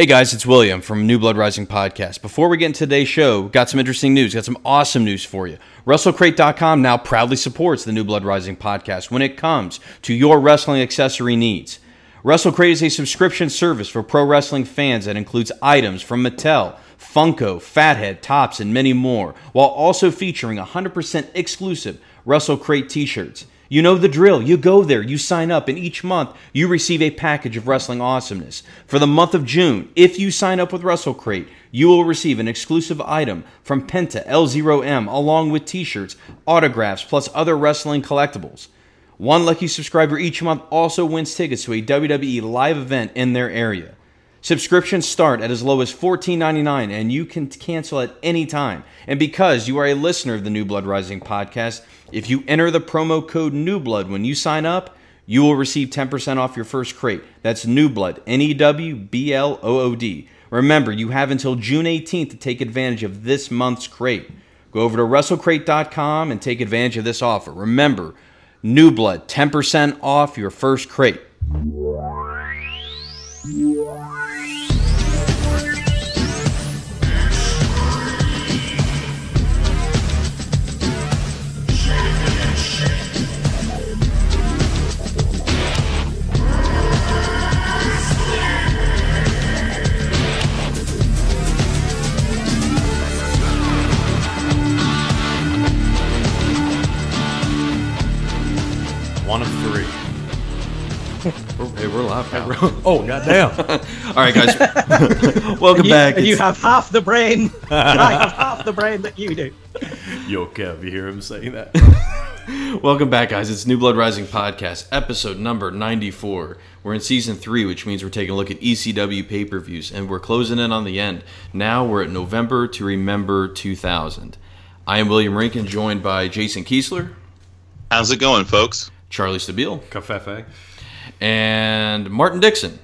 Hey guys, it's William from New Blood Rising Podcast. Before we get into today's show, got some interesting news, got some awesome news for you. WrestleCrate.com now proudly supports the New Blood Rising Podcast when it comes to your wrestling accessory needs. WrestleCrate is a subscription service for pro wrestling fans that includes items from Mattel, Funko, Fathead, Topps, and many more, while also featuring 100% exclusive WrestleCrate t shirts. You know the drill. You go there, you sign up, and each month you receive a package of wrestling awesomeness. For the month of June, if you sign up with WrestleCrate, you will receive an exclusive item from Penta L0M along with t shirts, autographs, plus other wrestling collectibles. One lucky subscriber each month also wins tickets to a WWE live event in their area. Subscriptions start at as low as $14.99 and you can cancel at any time. And because you are a listener of the New Blood Rising podcast, if you enter the promo code NEWBLOOD when you sign up, you will receive 10% off your first crate. That's NEWBLOOD, N E W B L O O D. Remember, you have until June 18th to take advantage of this month's crate. Go over to WrestleCrate.com and take advantage of this offer. Remember, New Blood, 10% off your first crate. One of three. Hey, we're live now. Oh goddamn! All right, guys. Welcome you, back. you It's- have half the brain. and I have half the brain that you do. Yo, Kev, you hear him saying that? Welcome back, guys. It's New Blood Rising Podcast, episode number 94. We're in season three, which means we're taking a look at ECW pay per views, and we're closing in on the end. Now we're at November to Remember 2000. I am William Rankin, joined by Jason Kiesler, How's it going, folks? Charlie Stabile, Covfefe. and Martin Dixon.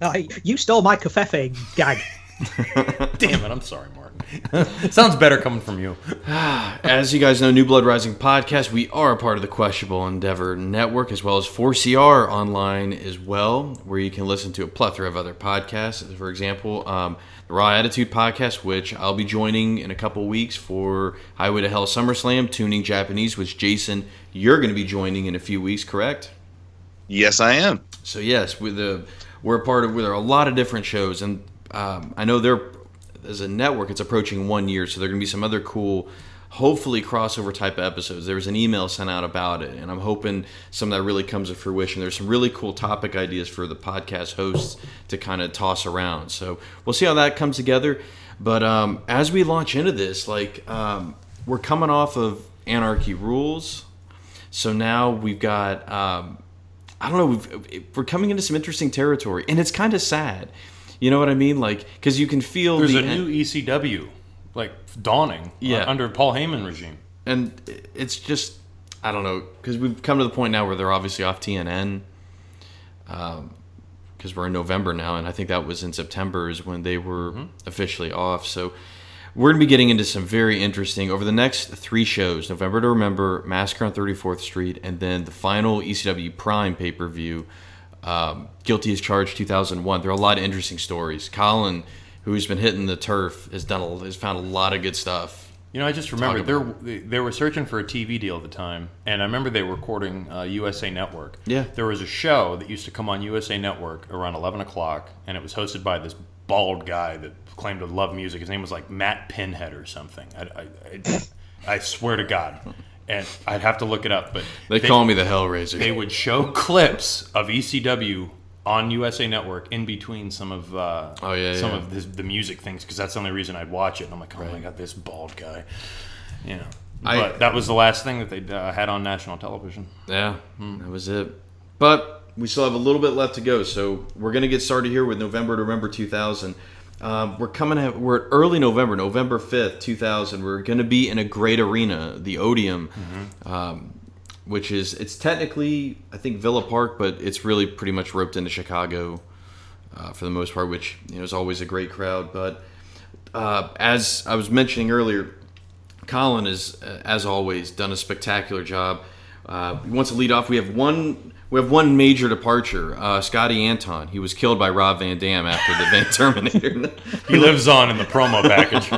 I, you stole my covfefe gag. Damn it! I'm sorry, Martin. Sounds better coming from you. As you guys know, New Blood Rising Podcast, we are a part of the Questionable Endeavor Network as well as 4CR online as well, where you can listen to a plethora of other podcasts. For example, um, the Raw Attitude Podcast, which I'll be joining in a couple weeks for Highway to Hell SummerSlam, Tuning Japanese, which Jason, you're going to be joining in a few weeks, correct? Yes, I am. So yes, with the we're a part of. There are a lot of different shows, and um, I know they're as a network. It's approaching one year, so there are going to be some other cool, hopefully crossover type episodes. There was an email sent out about it, and I'm hoping some of that really comes to fruition. There's some really cool topic ideas for the podcast hosts to kind of toss around. So we'll see how that comes together. But um, as we launch into this, like um, we're coming off of Anarchy Rules, so now we've got. Um, I don't know. We've, we're coming into some interesting territory, and it's kind of sad. You know what I mean? Like, because you can feel There's the a new ECW, like dawning. uh, Yeah. under Paul Heyman regime. and it's just I don't know because we've come to the point now where they're obviously off TNN. Because we're in November now, and I think that was in September is when they were officially off. So we're going to be getting into some very interesting over the next three shows: November to Remember, Massacre on 34th Street, and then the final ECW Prime pay per view, um, Guilty as Charged 2001. There are a lot of interesting stories. Colin, who's been hitting the turf, has done a, has found a lot of good stuff. You know, I just remember they they were searching for a TV deal at the time, and I remember they were recording uh, USA Network. Yeah. there was a show that used to come on USA Network around eleven o'clock, and it was hosted by this bald guy that claimed to love music. His name was like Matt Pinhead or something. I, I, I, I swear to God, and I'd have to look it up, but They, call me the Hellraiser. they would show clips of ECW on USA Network in between some of uh, Oh, yeah, some yeah. of the, the music things because that's the only reason I'd watch it. And I'm like, oh my god, this bald guy, you know. I- but that was the last thing that they uh, had on national television. Yeah, that was it. But we still have a little bit left to go, so we're gonna get started here with November to Remember 2000. Um, we're coming. At, we're at early November, November 5th, 2000. We're gonna be in a great arena, the Odeum, um, which is it's technically I think Villa Park, but it's really pretty much roped into Chicago uh, for the most part, which you know is always a great crowd. But uh, as I was mentioning earlier, Colin has, uh, as always, done a spectacular job. Uh, he wants to lead off. We have one. We have one major departure. Uh, Scotty Anton. He was killed by Rob Van Dam after the Van Terminator. He lives on in the promo package.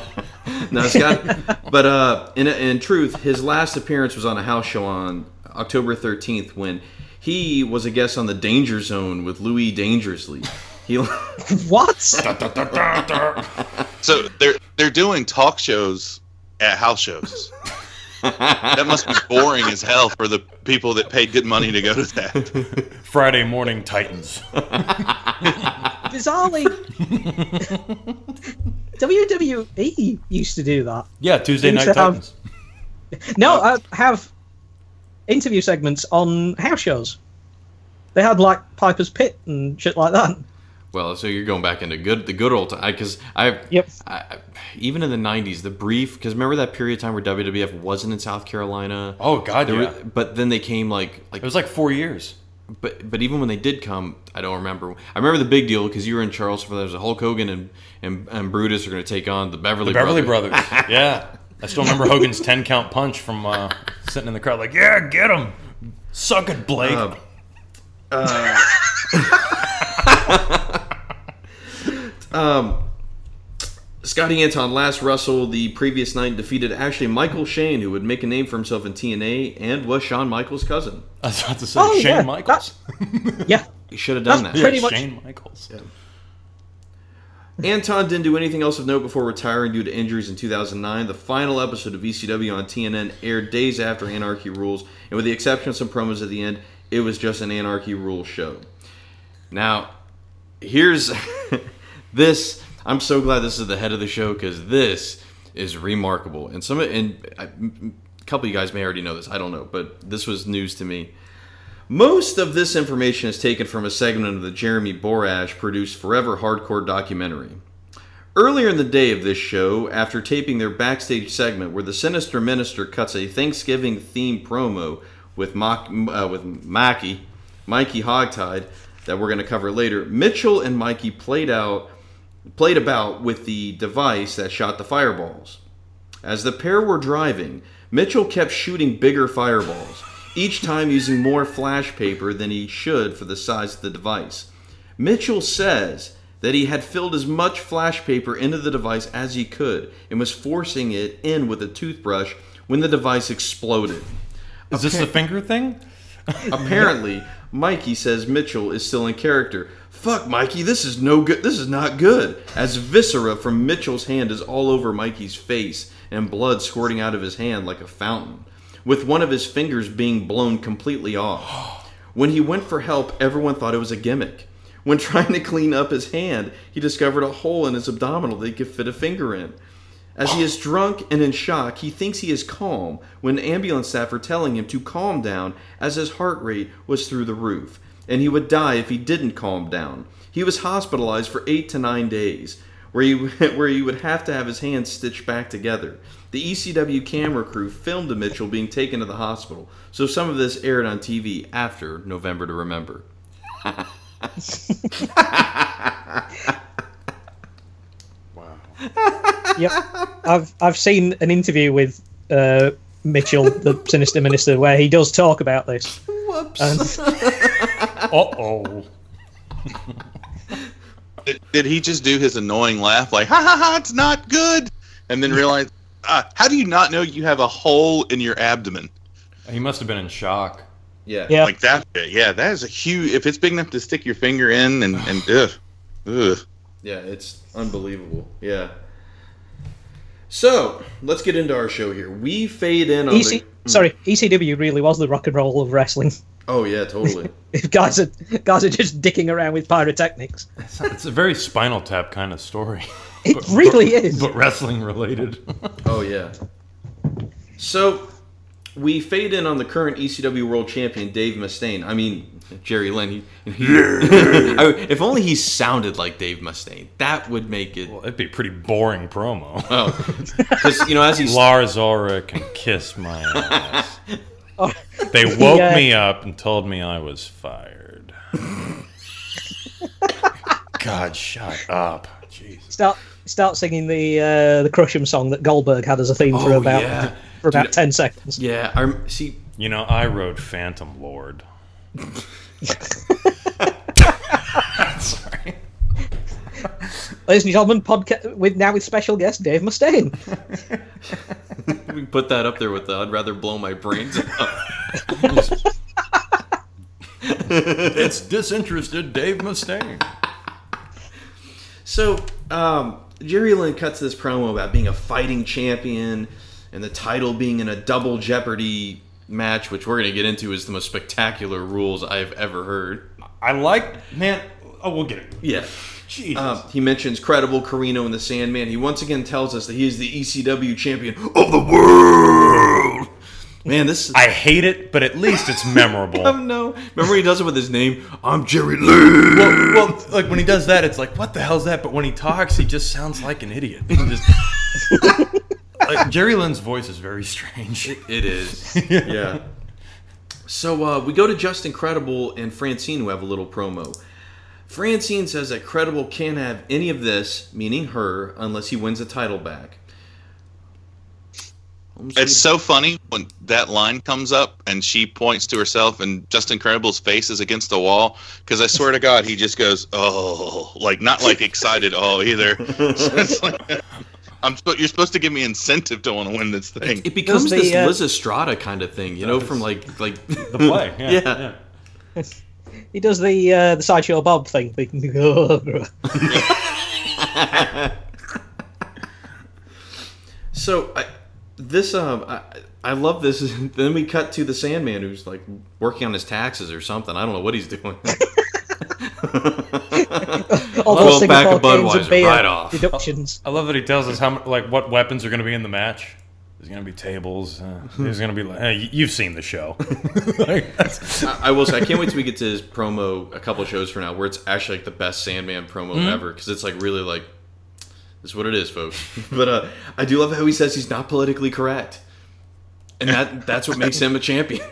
no, Scott. But uh, in in truth, his last appearance was on a house show on October 13th when he was a guest on the Danger Zone with Louis Dangerously. He What? So they're they're doing talk shows at house shows. That must be boring as hell for the people that paid good money to go to that. Friday morning Titans. Bizarrely, WWE used to do that. Yeah, Tuesday night to have- Titans. No, I have interview segments on house shows. They had like Piper's Pit and shit like that. Well, so you're going back into good the good old time because I, Yep. I I- even in the 90s the brief because remember that period of time where WWF wasn't in South Carolina. Oh God, yeah. were- but then they came like like It was like four years. but but even when they did come, I don't remember. I remember the big deal because you were in Charleston. There was a Hulk Hogan and and, and Brutus are going to take on the Beverly The Beverly Brothers. Brothers. yeah. I still remember Hogan's 10 count punch from uh, sitting in the crowd, like, yeah, get him. Suck it, Blake. Uh, Um, Scotty Anton last wrestled the previous night and defeated actually Michael Shane, who would make a name for himself in TNA and was Shawn Michaels' cousin. I was about to say Oh, Shane yeah, Michaels. Yeah, He should have done That's that. pretty Yeah, much- Shane Michaels. Yeah. Anton didn't do anything else of note before retiring due to injuries in 2009. The final episode of ECW on TNN aired days after Anarchy Rules, and with the exception of some promos at the end, it was just an Anarchy Rules show. Now, here's this. I'm so glad this is the head of the show because this is remarkable. And some and I, a couple of you guys may already know this. I don't know, but this was news to me. Most of this information is taken from a segment of the Jeremy Borash produced Forever Hardcore documentary. Earlier in the day of this show, after taping their backstage segment where the Sinister Minister cuts a Thanksgiving themed promo with Mock, uh, with Mackie, Mikey Hogtide, that we're going to cover later, Mitchell and Mikey played out played about with the device that shot the fireballs. As the pair were driving, Mitchell kept shooting bigger fireballs, each time using more flash paper than he should for the size of the device. Mitchell says that he had filled as much flash paper into the device as he could and was forcing it in with a toothbrush when the device exploded. Is this the finger thing? Apparently, Mikey says Mitchell is still in character. Fuck, Mikey, this is no good. This is not good. As viscera from Mitchell's hand is all over Mikey's face and blood squirting out of his hand like a fountain, with one of his fingers being blown completely off. When he went for help, everyone thought it was a gimmick. When trying to clean up his hand, he discovered a hole in his abdominal that he could fit a finger in. As he is drunk and in shock, he thinks he is calm when ambulance staff are telling him to calm down as his heart rate was through the roof, and he would die if he didn't calm down. He was hospitalized for eight to nine days, where he, where he would have to have his hands stitched back together. The ECW camera crew filmed Mitchell being taken to the hospital, so some of this aired on TV after November to Remember. Wow. Yep. I've I've seen an interview with uh, Mitchell, the Sinister Minister, where he does talk about this. Whoops. And Uh oh. Did, did he just do his annoying laugh, like "ha ha ha"? It's not good, and then realize, ah, how do you not know you have a hole in your abdomen He must have been in shock. yeah. yeah, like that? Yeah, that is a huge. If it's big enough to stick your finger in, and and ugh, ugh. Yeah, it's unbelievable. Yeah. So let's get into our show here. We fade in on EC, the. sorry, ECW really was the rock and roll of wrestling. Oh yeah, totally. If guys are guys are just dicking around with pyrotechnics, It's a very Spinal Tap kind of story. it But- really but- is. But wrestling related. oh yeah. So we fade in on the current ECW World Champion Dave Mustaine. I mean Jerry Lynn. He, he- I- if only he sounded like Dave Mustaine, that would make it. well, it'd be a pretty boring promo. Oh, because you know as he's Lars Ulrich can kiss my ass. Oh, They woke Yeah. me up and told me I was fired. God, shut up. Jesus. start start singing the uh, the Crush'em song that Goldberg had as a theme for Oh, about yeah. for about Dude, ten seconds. Yeah, I see. You know, I wrote Phantom Lord. Sorry. Ladies and gentlemen, podcast with now with special guest Dave Mustaine. We can put that up there with the I'd rather blow my brains out. It's disinterested Dave Mustaine. So, um, Jerry Lynn cuts this promo about being a fighting champion and the title being in a double Jeopardy match, which we're going to get into is the most spectacular rules I've ever heard. I like, man. Oh, we'll get it. Yeah. Jesus. Um, he mentions credible Corino and the Sandman. He once again tells us that he is the ECW champion of the world. Man, this is. I hate it, but at least it's memorable. Oh, no. Remember he does it with his name? I'm Jerry Lynn. well, well, like when he does that, it's like, what the hell's that? But when he talks, he just sounds like an idiot. Just- like, Jerry Lynn's voice is very strange. It is. yeah. So uh, we go to Justin Credible and Francine, who have a little promo. Francine says that Credible can't have any of this, meaning her, unless he wins the title back. It's so funny when that line comes up and she points to herself and Justin Credible's face is against the wall because I swear to God he just goes oh like not like excited oh either. It's like, I'm sp- you're supposed to give me incentive to want to win this thing. It becomes the, this uh, Lysistrata kind of thing, you know, from like like The play, yeah. Yeah. yeah. He does the uh, the sideshow Bob thing. So I, this um I, I love this. then we cut to the Sandman who's like working on his taxes or something. I don't know what he's doing. All Twelve those pack of Singapore cans Budweiser, right off. deductions. I love that he tells us how like what weapons are going to be in the match. There's going to be tables. Uh, there's going to be. like- Uh, you've seen the show. Like, I, I will say I can't wait till we get to his promo a couple shows from now, where it's actually like the best Sandman promo Mm-hmm. ever because it's like really like this is what it is, folks. but uh, I do love how he says he's not politically correct, and that that's what makes him a champion.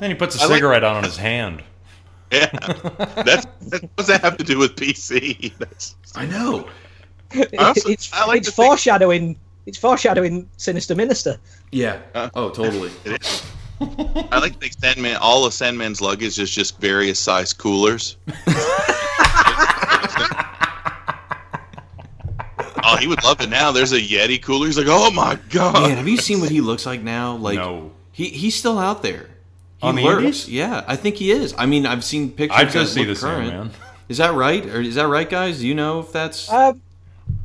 then he puts a I like- cigarette out on his hand. Yeah, that's that, what does that have to do with PC? That's, I know. also- it's I like it's to think- foreshadowing. It's foreshadowing Sinister Minister. Yeah. Oh, totally. it is. I like the Sandman. All of Sandman's luggage is just various size coolers. oh, he would love it now. There's a Yeti cooler. He's like, oh my god. Man, have you seen what he looks like now? Like No. he he's still out there. He On the lurks. indies? Yeah, I think he is. I mean, I've seen pictures. I'd go that see look the Sandman. Is that right? Or is that right, guys? Do you know if that's? Um,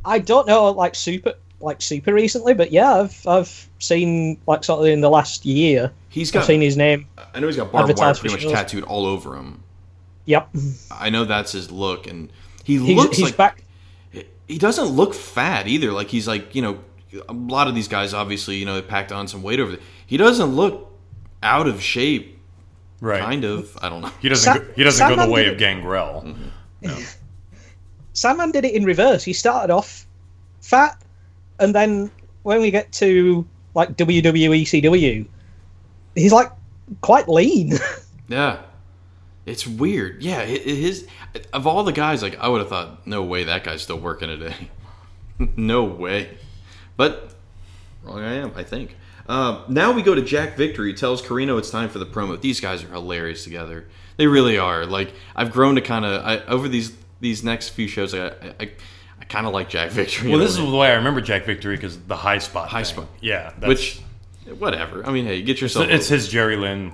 I don't know, like super, like super recently, but yeah, I've I've seen like sort of in the last year. he's I've got. seen his name. I know he's got barbed wire pretty much shows. tattooed all over him. Yep, I know that's his look, and he he's, looks he's like back. he doesn't look fat either. Like he's like you know, a lot of these guys obviously you know they packed on some weight over. The, he doesn't look out of shape. Right. Kind of. I don't know. He doesn't. Sa- go, he doesn't go the way of Gangrel. Mm-hmm. Sandman did it in reverse. He started off fat, and then when we get to like WWE CW, he's like quite lean. Yeah. It's weird. Yeah, his of all the guys, like I would have thought, no way that guy's still working today. no way. But wrong I am, I think. Um, now we go to Jack Victory. Tells Corino it's time for the promo. These guys are hilarious together. They really are. Like I've grown to kind of over these these next few shows. I I, I kind of like Jack Victory. Well, in a this is the way I remember Jack Victory because the high spot. High thing. spot. Yeah. That's, which whatever. I mean, hey, get yourself. it's his Jerry Lynn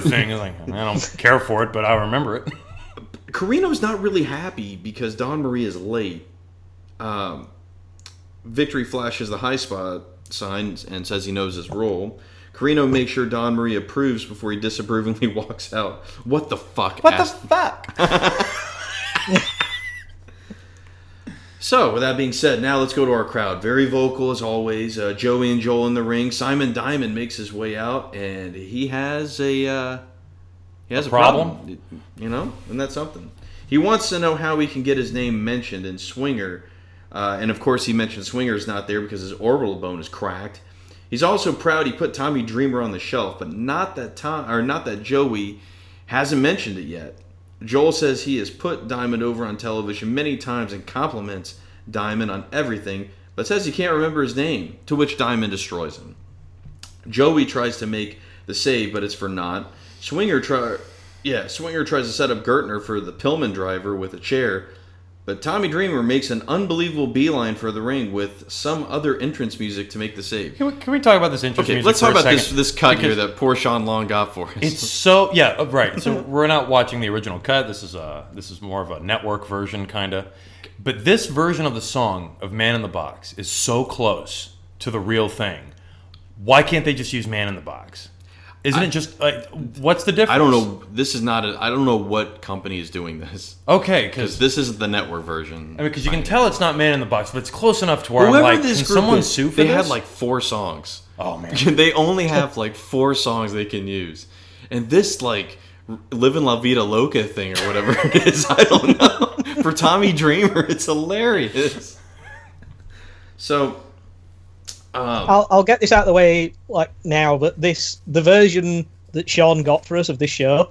thing. Like I don't care for it, but I remember it. Corino's not really happy because Dawn Marie is late. Um, Victory flashes the high spot sign and says he knows his role. Carino makes sure Dawn Marie approves before he disapprovingly walks out. What the fuck? asked- fuck? So, with that being said, now let's go to our crowd. Very vocal as always. Uh, Joey and Joel in the ring. Simon Diamond makes his way out, and he has a uh, he has a, A problem. problem? You know, and that's something. He wants to know how he can get his name mentioned in Swinger, uh, and of course, he mentioned Swinger's not there because his orbital bone is cracked. He's also proud he put Tommy Dreamer on the shelf, but not that Tom or not that Joey hasn't mentioned it yet. Joel says he has put Diamond over on television many times and compliments Diamond on everything, but says he can't remember his name, to which Diamond destroys him. Joey tries to make the save, but it's for naught. Swinger try, yeah, Swinger tries to set up Gertner for the Pillman driver with a chair, but Tommy Dreamer makes an unbelievable beeline for the ring with some other entrance music to make the save. Can we, can we talk about this entrance Okay, music let's for talk about this second? this cut here that poor Sean Long got for us. It's so yeah, uh, right. So we're not watching the original cut. This is a this is more of a network version, kind of. But this version of the song of "Man in the Box" is so close to the real thing. Why can't they just use "Man in the Box"? Isn't it just like what's the difference? I don't know. This is not. A, I don't know what company is doing this Okay, because because this isn't the network version. I mean, because you can tell it's not "Man in the Box," but it's close enough to where Whoever I'm like, this can group someone is, sue for they this? had like four songs. oh man, they only have like four songs they can use, and this like "Living La Vida Loca" thing or whatever it is, I don't know. For Tommy Dreamer, it's hilarious. So, um, I'll, I'll get this out of the way like now that this the version that Sean got for us of this show,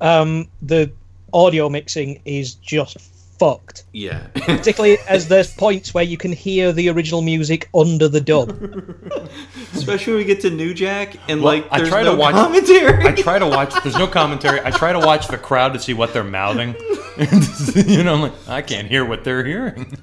um, the audio mixing is just fucked. yeah, Particularly as there's points where you can hear the original music under the dub. especially when we get to New Jack and Well, like I there's try no to watch- commentary. I try to watch. There's no commentary. I try to watch the crowd to see what they're mouthing. you know, I'm like I can't hear what they're hearing.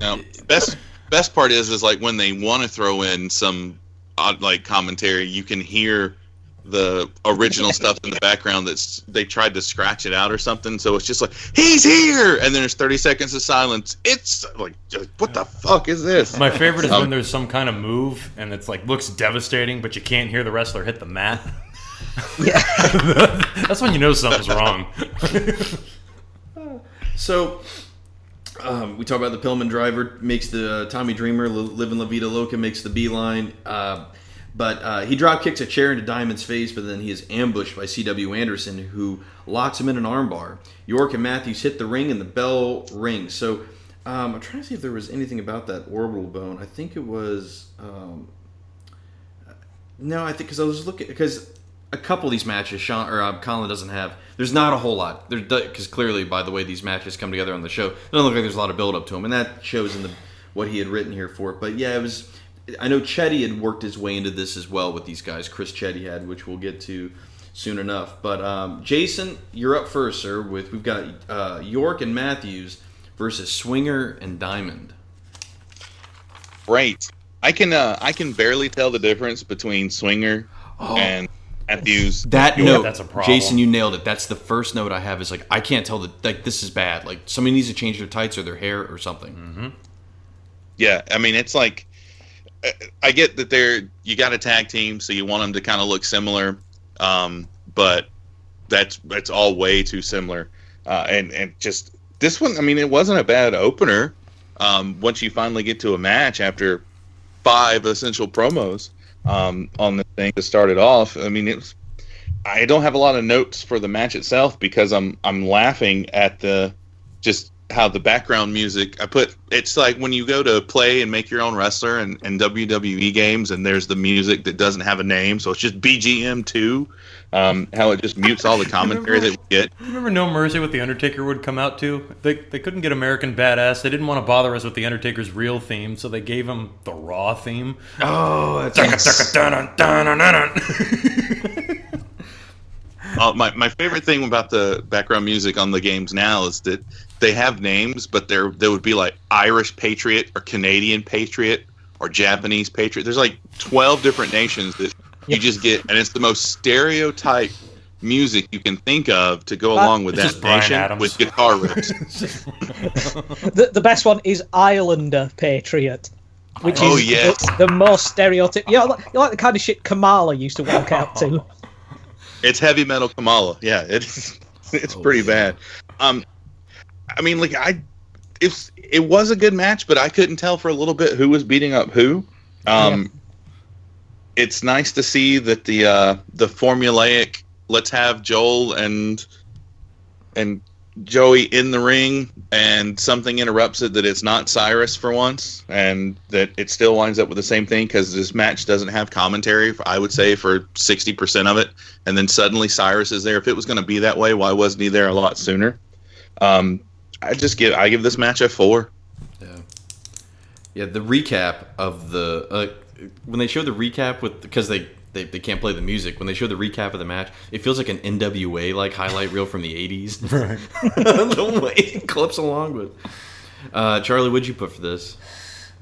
Now, best best part is is like when they want to throw in some odd like commentary, you can hear the original stuff in the background that's they tried to scratch it out or something. So it's just like he's here, and then there's 30 seconds of silence. It's like what the fuck is this? My favorite is Um, when there's some kind of move and it's like looks devastating, but you can't hear the wrestler hit the mat. Yeah. That's when you know something's wrong. So, um, we talk about the Pillman driver makes the uh, Tommy Dreamer li- living La Vida Loca makes the beeline, uh, but uh, he drop kicks a chair into Diamond's face, but then he is ambushed by C.W. Anderson, who locks him in an armbar. York and Matthews hit the ring, and the bell rings. So, um, I'm trying to see if there was anything about that orbital bone. I think it was. Um, no, I think because I was looking because a couple of these matches, Sean or uh, Colin doesn't have. There's not a whole lot. There because clearly, by the way these matches come together on the show, it doesn't look like there's a lot of build up to them, and that shows in the what he had written here for it. But yeah, it was. I know Chetti had worked his way into this as well with these guys. Chris Chetti had, which we'll get to soon enough. But um, Jason, you're up first, sir. With we've got uh, York and Matthews versus Swinger and Diamond. Great. I can uh, I can barely tell the difference between Swinger and Matthews. That note, that's a problem. Jason, you nailed it. That's the first note I have. Is like I can't tell that like this is bad. Like somebody needs to change their tights or their hair or something. Mm-hmm. Yeah, I mean it's like I- I get that they're you got a tag team, so you want them to kind of look similar, um, but that's that's all way too similar, uh, and and just this one. I mean, it wasn't a bad opener. Um, once you finally get to a match after five essential promos um, on the thing to start it off, I mean it was. I don't have a lot of notes for the match itself because I'm I'm laughing at the just how the background music I put it's like when you go to play and make your own wrestler and, and WWE games and there's the music that doesn't have a name so it's just BGM two um, how it just mutes all the commentary that we get Remember No Mercy what The Undertaker would come out to? They, they couldn't get American Badass. They didn't want to bother us with The Undertaker's real theme, so they gave him the Raw theme. Oh, that's uh, my, my favorite thing about the background music on the games now is that they have names but there there would be like Irish Patriot or Canadian Patriot or Japanese Patriot there's like 12 different nations that you just get and it's the most stereotype music you can think of to go along with It's that just Bryan nation Adams. with guitar riffs The, the best one is Islander Patriot, which Oh, is yes. the, the most stereotyp. You know, like, you like the kind of shit Kamala used to walk out to. It's heavy metal Kamala. Yeah, it's it's Oh, pretty shit. bad. Um, I mean, like I, it's it was a good match, but I couldn't tell for a little bit who was beating up who. Um, it's nice to see that the uh, the formulaic let's have Joel and and Joey in the ring, and something interrupts it that it's not Cyrus for once, and that it still winds up with the same thing because this match doesn't have commentary. I would say for sixty percent of it, and then suddenly Cyrus is there. If it was going to be that way, why wasn't he there a lot sooner? Um, I just give I give this match a four. Yeah, yeah. The recap of the uh, when they show the recap with because they they, they can't play the music. When they show the recap of the match, it feels like an NWA like highlight reel from the '80s. Right. the way it clips along with. Uh, Charlie, what'd you put for this?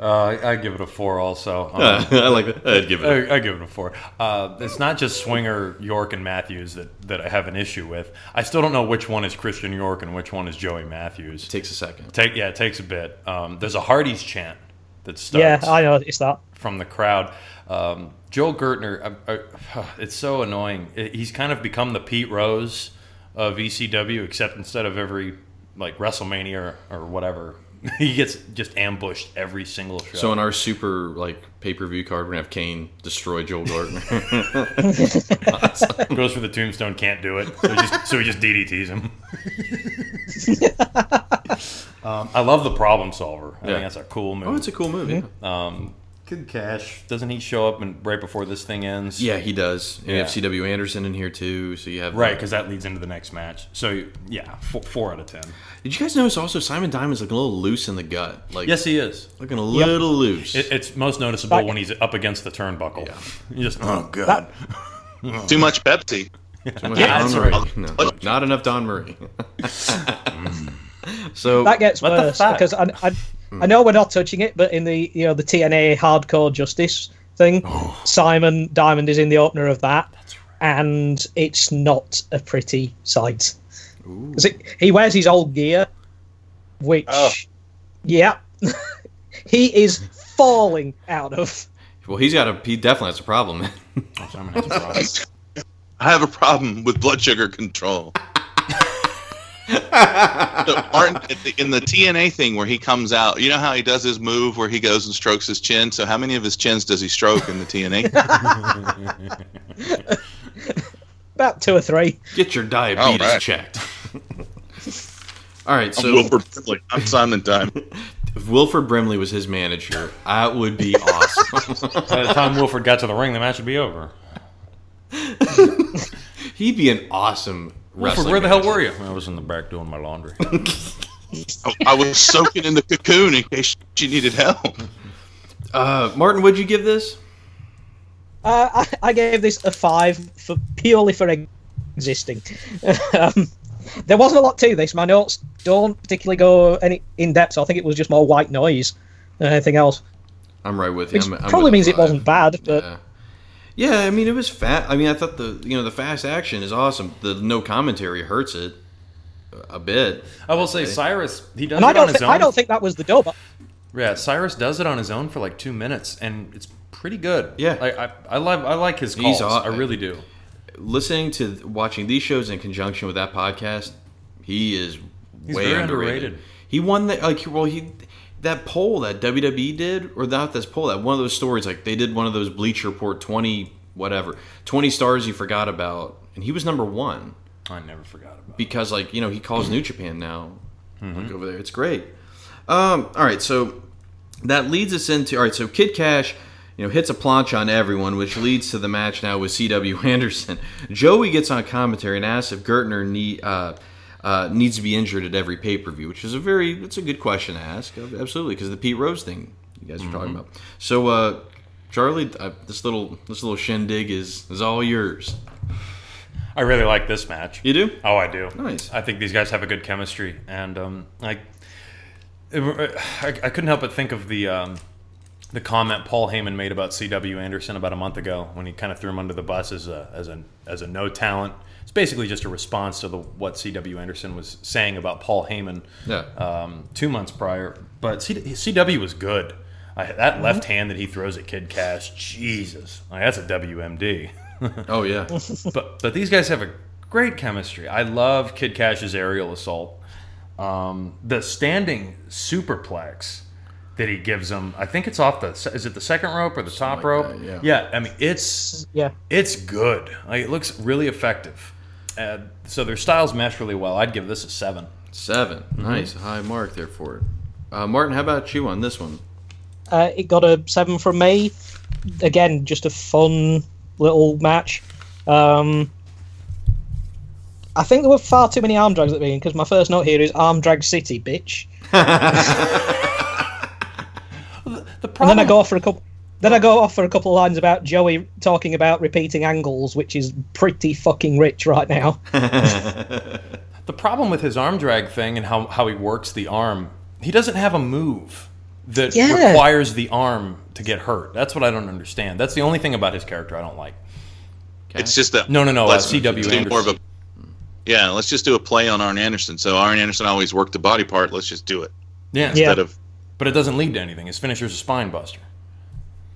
Uh, I, I give it a four. Also, um, I like that. I'd give it. I, I give it a four. Uh, it's not just Swinger, York, and Matthews that, that I have an issue with. I still don't know which one is Christian York and which one is Joey Matthews. It takes a second. Take yeah, it takes a bit. Um, there's a Hardy's chant that starts. Yeah, I know it's that. from the crowd. Um, Joel Gertner, I, I, it's so annoying. He's kind of become the Pete Rose of ECW, except instead of every like WrestleMania or, or whatever, he gets just ambushed every single show. So in our super like pay per view card, we're gonna have Kane destroy Joel Gertner. goes for the tombstone, can't do it, so he just, so he just DDTs him. um, I love the problem solver. I Yeah. think that's a cool move. oh, it's a cool move. Yeah, um, Kid Cash doesn't he show up and right before this thing ends? yeah he does. And You Yeah. have C.W. Anderson in here too, so you have Right, because that leads into the next match. So yeah, four, four out of ten. Did you guys notice also Simon Diamond's looking a little loose in the gut? Like Yes, he is. looking a little loose. It, it's most noticeable That- when he's up against the turnbuckle. Yeah. You just oh god. Too much Pepsi. Too much Yeah, Don that's Murray. right. No, not enough Dawn Marie. so That gets worse because I, I, I know we're not touching it, but in the you know the TNA Hardcore Justice thing, Oh. Simon Diamond is in the opener of that, and it's not a pretty sight. 'Cause it- he wears his old gear, which, Oh. yeah, he is falling out of. well, he's got a he definitely has a problem. Simon has a problem. I have a problem with blood sugar control. So Martin, in the TNA thing where he comes out, you know how he does his move where he goes and strokes his chin. So how many of his chins does he stroke in the TNA? About two or three. Get your diabetes All right. checked. All right, I'm so Wilford Brimley. I'm Simon Diamond. if Wilford Brimley was his manager, that would be awesome. By the time Wilford got to the ring, the match would be over. He'd be an awesome Wilford, wrestling where the hell were you? I was in the back doing my laundry. I, I was soaking in the cocoon in case she needed help. Uh, Martin, what'd you give this? Uh, I, I gave this a five for purely for existing. um, there wasn't a lot to this. My notes don't particularly go any in depth. So I think it was just more white noise than anything else. I'm right with you. Which I'm, I'm probably means it wasn't bad, but Yeah. Yeah, I mean it was fat. I mean, I thought the you know the fast action is awesome. The no commentary hurts it a bit. I will say Cyrus, he does and I it on don't his thi- own. I don't think that was the dub. Yeah, Cyrus does it on his own for like two minutes, and it's pretty good. Yeah. I I, I like I like his He's calls. aw- I really do. Listening to watching these shows in conjunction with that podcast, he is He's way very underrated. underrated. He won that like well he that poll that WWE did or not this poll that one of those stories like they did one of those Bleacher Report twenty whatever twenty stars you forgot about and he was number one. I never forgot about. because like you know he calls New Japan now. Like over there, it's great. Um, all right, so that leads us into all right. So Kid Cash, you know, hits a plancha on everyone, which leads to the match now with C.W. Anderson. Joey gets on commentary and asks if Gertner need, uh, uh, needs to be injured at every pay per view, which is a very it's a good question to ask. Absolutely, because the Pete Rose thing you guys are talking about. So uh, Charlie, uh, this little this little shindig is is all yours. I really like this match. You do? Oh, I do. Nice. I think these guys have a good chemistry, and um, I, I, I couldn't help but think of the um, the comment Paul Heyman made about C.W. Anderson about a month ago when he kind of threw him under the bus as a as a as a no talent. It's basically just a response to the what C.W. Anderson was saying about Paul Heyman Yeah. um, two months prior. But CW was good. I, that left hand that he throws at Kid Cash, Jesus, like, that's a WMD. Oh yeah. but but these guys have a great chemistry. I love Kid Cash's aerial assault. Um, the standing superplex that he gives him, I think it's off the is it the second rope or the top like rope? that, yeah. I mean it's Yeah. it's good. Like, it looks really effective. Uh, so their styles mesh really well. I'd give this a seven. 7 Nice, a high mark there for it. Uh, Martin, how about you on this one? Uh, it got a seven from me. Again, just a fun little match. Um, I think there were far too many arm drags at the beginning because my first note here is arm drag city, bitch. The And then I go for a couple. Then I go off for a couple of lines about Joey talking about repeating angles, which is pretty fucking rich right now. The problem with his arm drag thing and how, how he works the arm, he doesn't have a move that Yeah. requires the arm to get hurt. That's what I don't understand. That's the only thing about his character I don't like. It's just that No, no, no. Uh, let's C.W. more of a yeah. Let's just do a play on Arn Anderson. So Arn Anderson always worked the body part. Let's just do it Yeah. Yeah. instead of But it doesn't lead to anything. His finisher's a spine buster.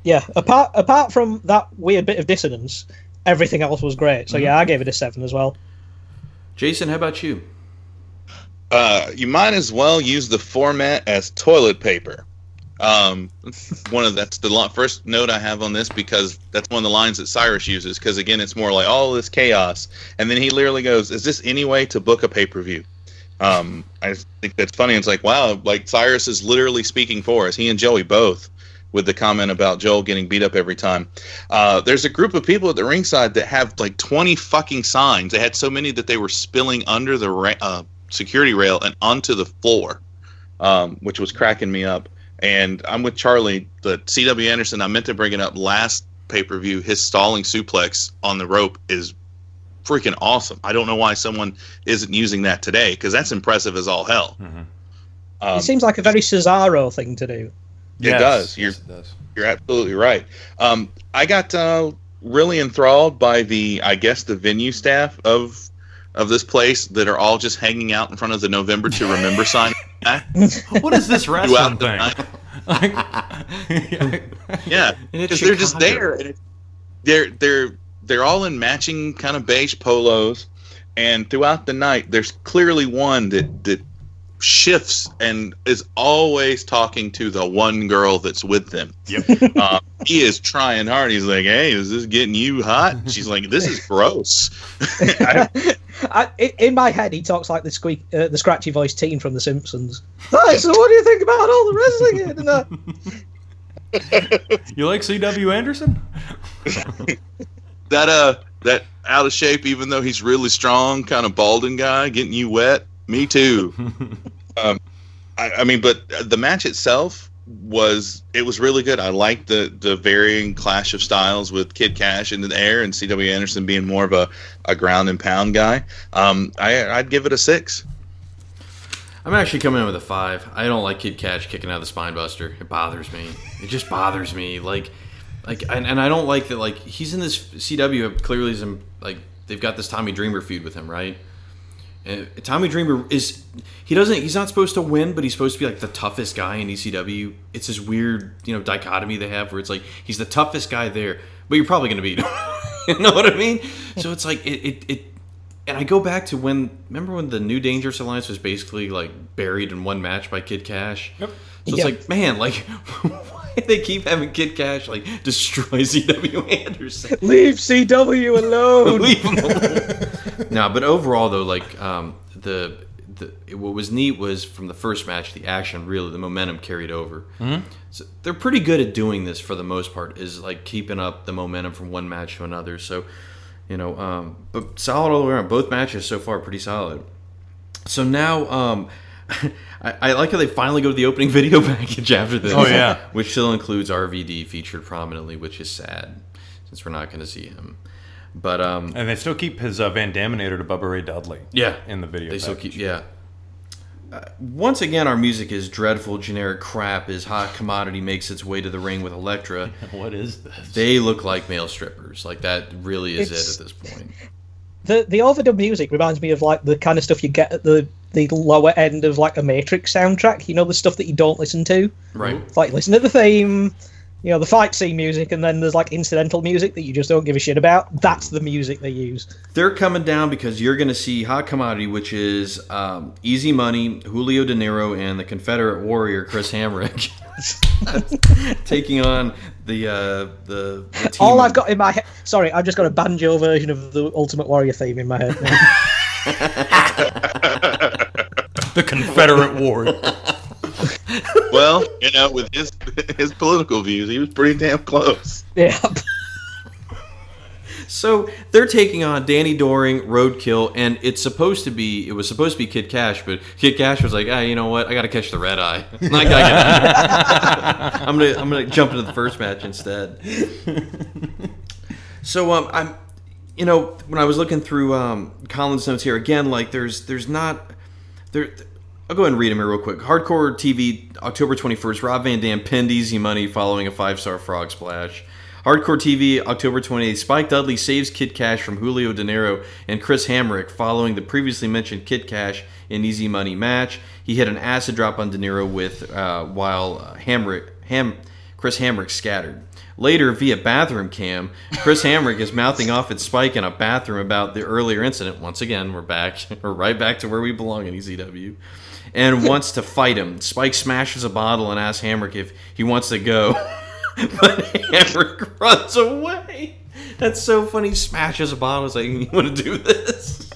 Yeah, apart apart from that weird bit of dissonance, everything else was great. So yeah, I gave it a seven as well. Jason, how about you? uh, you might as well use the format as toilet paper. Um, one of that's the lo- first note I have on this because that's one of the lines that Cyrus uses. Because again, it's more like all this chaos, and then he literally goes, "Is this any way to book a pay per view?" Um, I think that's funny. It's like, wow, like Cyrus is literally speaking for us. He and Joey both with the comment about Joel getting beat up every time. Uh, there's a group of people at the ringside that have like 20 fucking signs. They had so many that they were spilling under the ra- uh, security rail and onto the floor, um, which was cracking me up. And I'm with Charlie. The C.W. Anderson, I meant to bring it up last pay per view. His stalling suplex on the rope is freaking awesome. I don't know why someone isn't using that today because that's impressive as all hell. Um, it seems like a very Cesaro thing to do. It does. You're- Yes, it does. You're absolutely right. Um, I got uh, really enthralled by the, I guess, the venue staff of of this place that are all just hanging out in front of the November to Remember sign. What is this wrestling Throughout thing? Like- Yeah, because they're just there. They're they're they're all in matching kind of beige polos, and throughout the night, there's clearly one that that shifts and is always talking to the one girl that's with them. Yep. um, he is trying hard. He's like, "Hey, is this getting you hot?" She's like, "This is gross." I- I, i- in my head, he talks like the squeak, uh, the scratchy voiced teen from The Simpsons. Hey, so what do you think about all the wrestling here tonight? you like C.W. Anderson? that uh, that out of shape, even though he's really strong, kind of balding guy, getting you wet. Me too. um, I, I mean, but the match itself was it was really good. I liked the the varying clash of styles with Kid Cash into the air and C.W. Anderson being more of a, a ground and pound guy. Um, I I'd give it a six. I'm actually coming in with a five. I don't like Kid Cash kicking out of the spine buster. It bothers me. It just bothers me. Like, like, and, and I don't like that. Like, he's in this CW. Clearly, is in, like they've got this Tommy Dreamer feud with him, right? And Tommy Dreamer is he doesn't he's not supposed to win, but he's supposed to be like the toughest guy in ECW. It's this weird you know dichotomy they have where it's like he's the toughest guy there, but you're probably gonna beat him. you know what I mean? So it's like it, it it and I go back to when remember when the New Dangerous Alliance was basically like buried in one match by Kid Cash. Yep. So it's Yeah. like, man, like why do they keep having Kid Cash like destroy CW Anderson? Leave CW alone. Leave him alone. No, but overall though, like um, the the what was neat was from the first match, the action really, the momentum carried over. Mm-hmm. So they're pretty good at doing this for the most part. Is like keeping up the momentum from one match to another. So you know, um, but solid all the way around. Both matches so far pretty solid. So now, um, I, I like how they finally go to the opening video package after this. Oh, yeah. which still includes RVD featured prominently, which is sad since we're not going to see him. But um, And they still keep his uh, Van Daminator to Bubba Ray Dudley. yeah, In the video. they still package. keep yeah. Uh, once again, our music is dreadful, generic crap. As hot commodity makes its way to the ring with Elektra, What is this? they look like male strippers. Like that really is It's- it at this point. the the overdub music reminds me of like the kind of stuff you get at the the lower end of like a Matrix soundtrack. You know, the stuff that you don't listen to. Right. It's like listen to the theme, you know, the fight scene music, and then there's like incidental music that you just don't give a shit about. That's the music they use. They're coming down because you're going to see Hot Commodity, which is um, Easy Money, Julio Dinero, and the Confederate warrior Chris Hamrick, taking on the uh, the, the team. All I've got in my head. Sorry, I've just got a banjo version of the Ultimate Warrior theme in my head. now. The Confederate War. well, you know, with his his political views, he was pretty damn close. yeah. So they're taking on Danny Doring, Roadkill, and it's supposed to be it was supposed to be Kid Cash, but Kid Cash was like, ah, you know what? I got to catch the red eye. I gotta get- I'm gonna I'm gonna jump into the first match instead. So um, I'm, you know, when I was looking through um, Colin's notes here again, like there's there's not there. I'll go ahead and read them here real quick. Hardcore TV, October 21st. Rob Van Dam pinned Easy Money following a five-star frog splash. Hardcore TV, October 28th. Spike Dudley saves Kid Cash from Julio Dinero and Chris Hamrick following the previously mentioned Kid Cash and Easy Money match. He hit an acid drop on Dinero with uh, while uh, Hamrick Ham Chris Hamrick scattered. Later, via bathroom cam, Chris Hamrick is mouthing off at Spike in a bathroom about the earlier incident. Once again, we're back. We're right back to where we belong in ECW. And wants to fight him. Spike smashes a bottle and asks Hamrick if he wants to go. but Hamrick runs away. That's so funny. He smashes a bottle. It's like, you want to do this?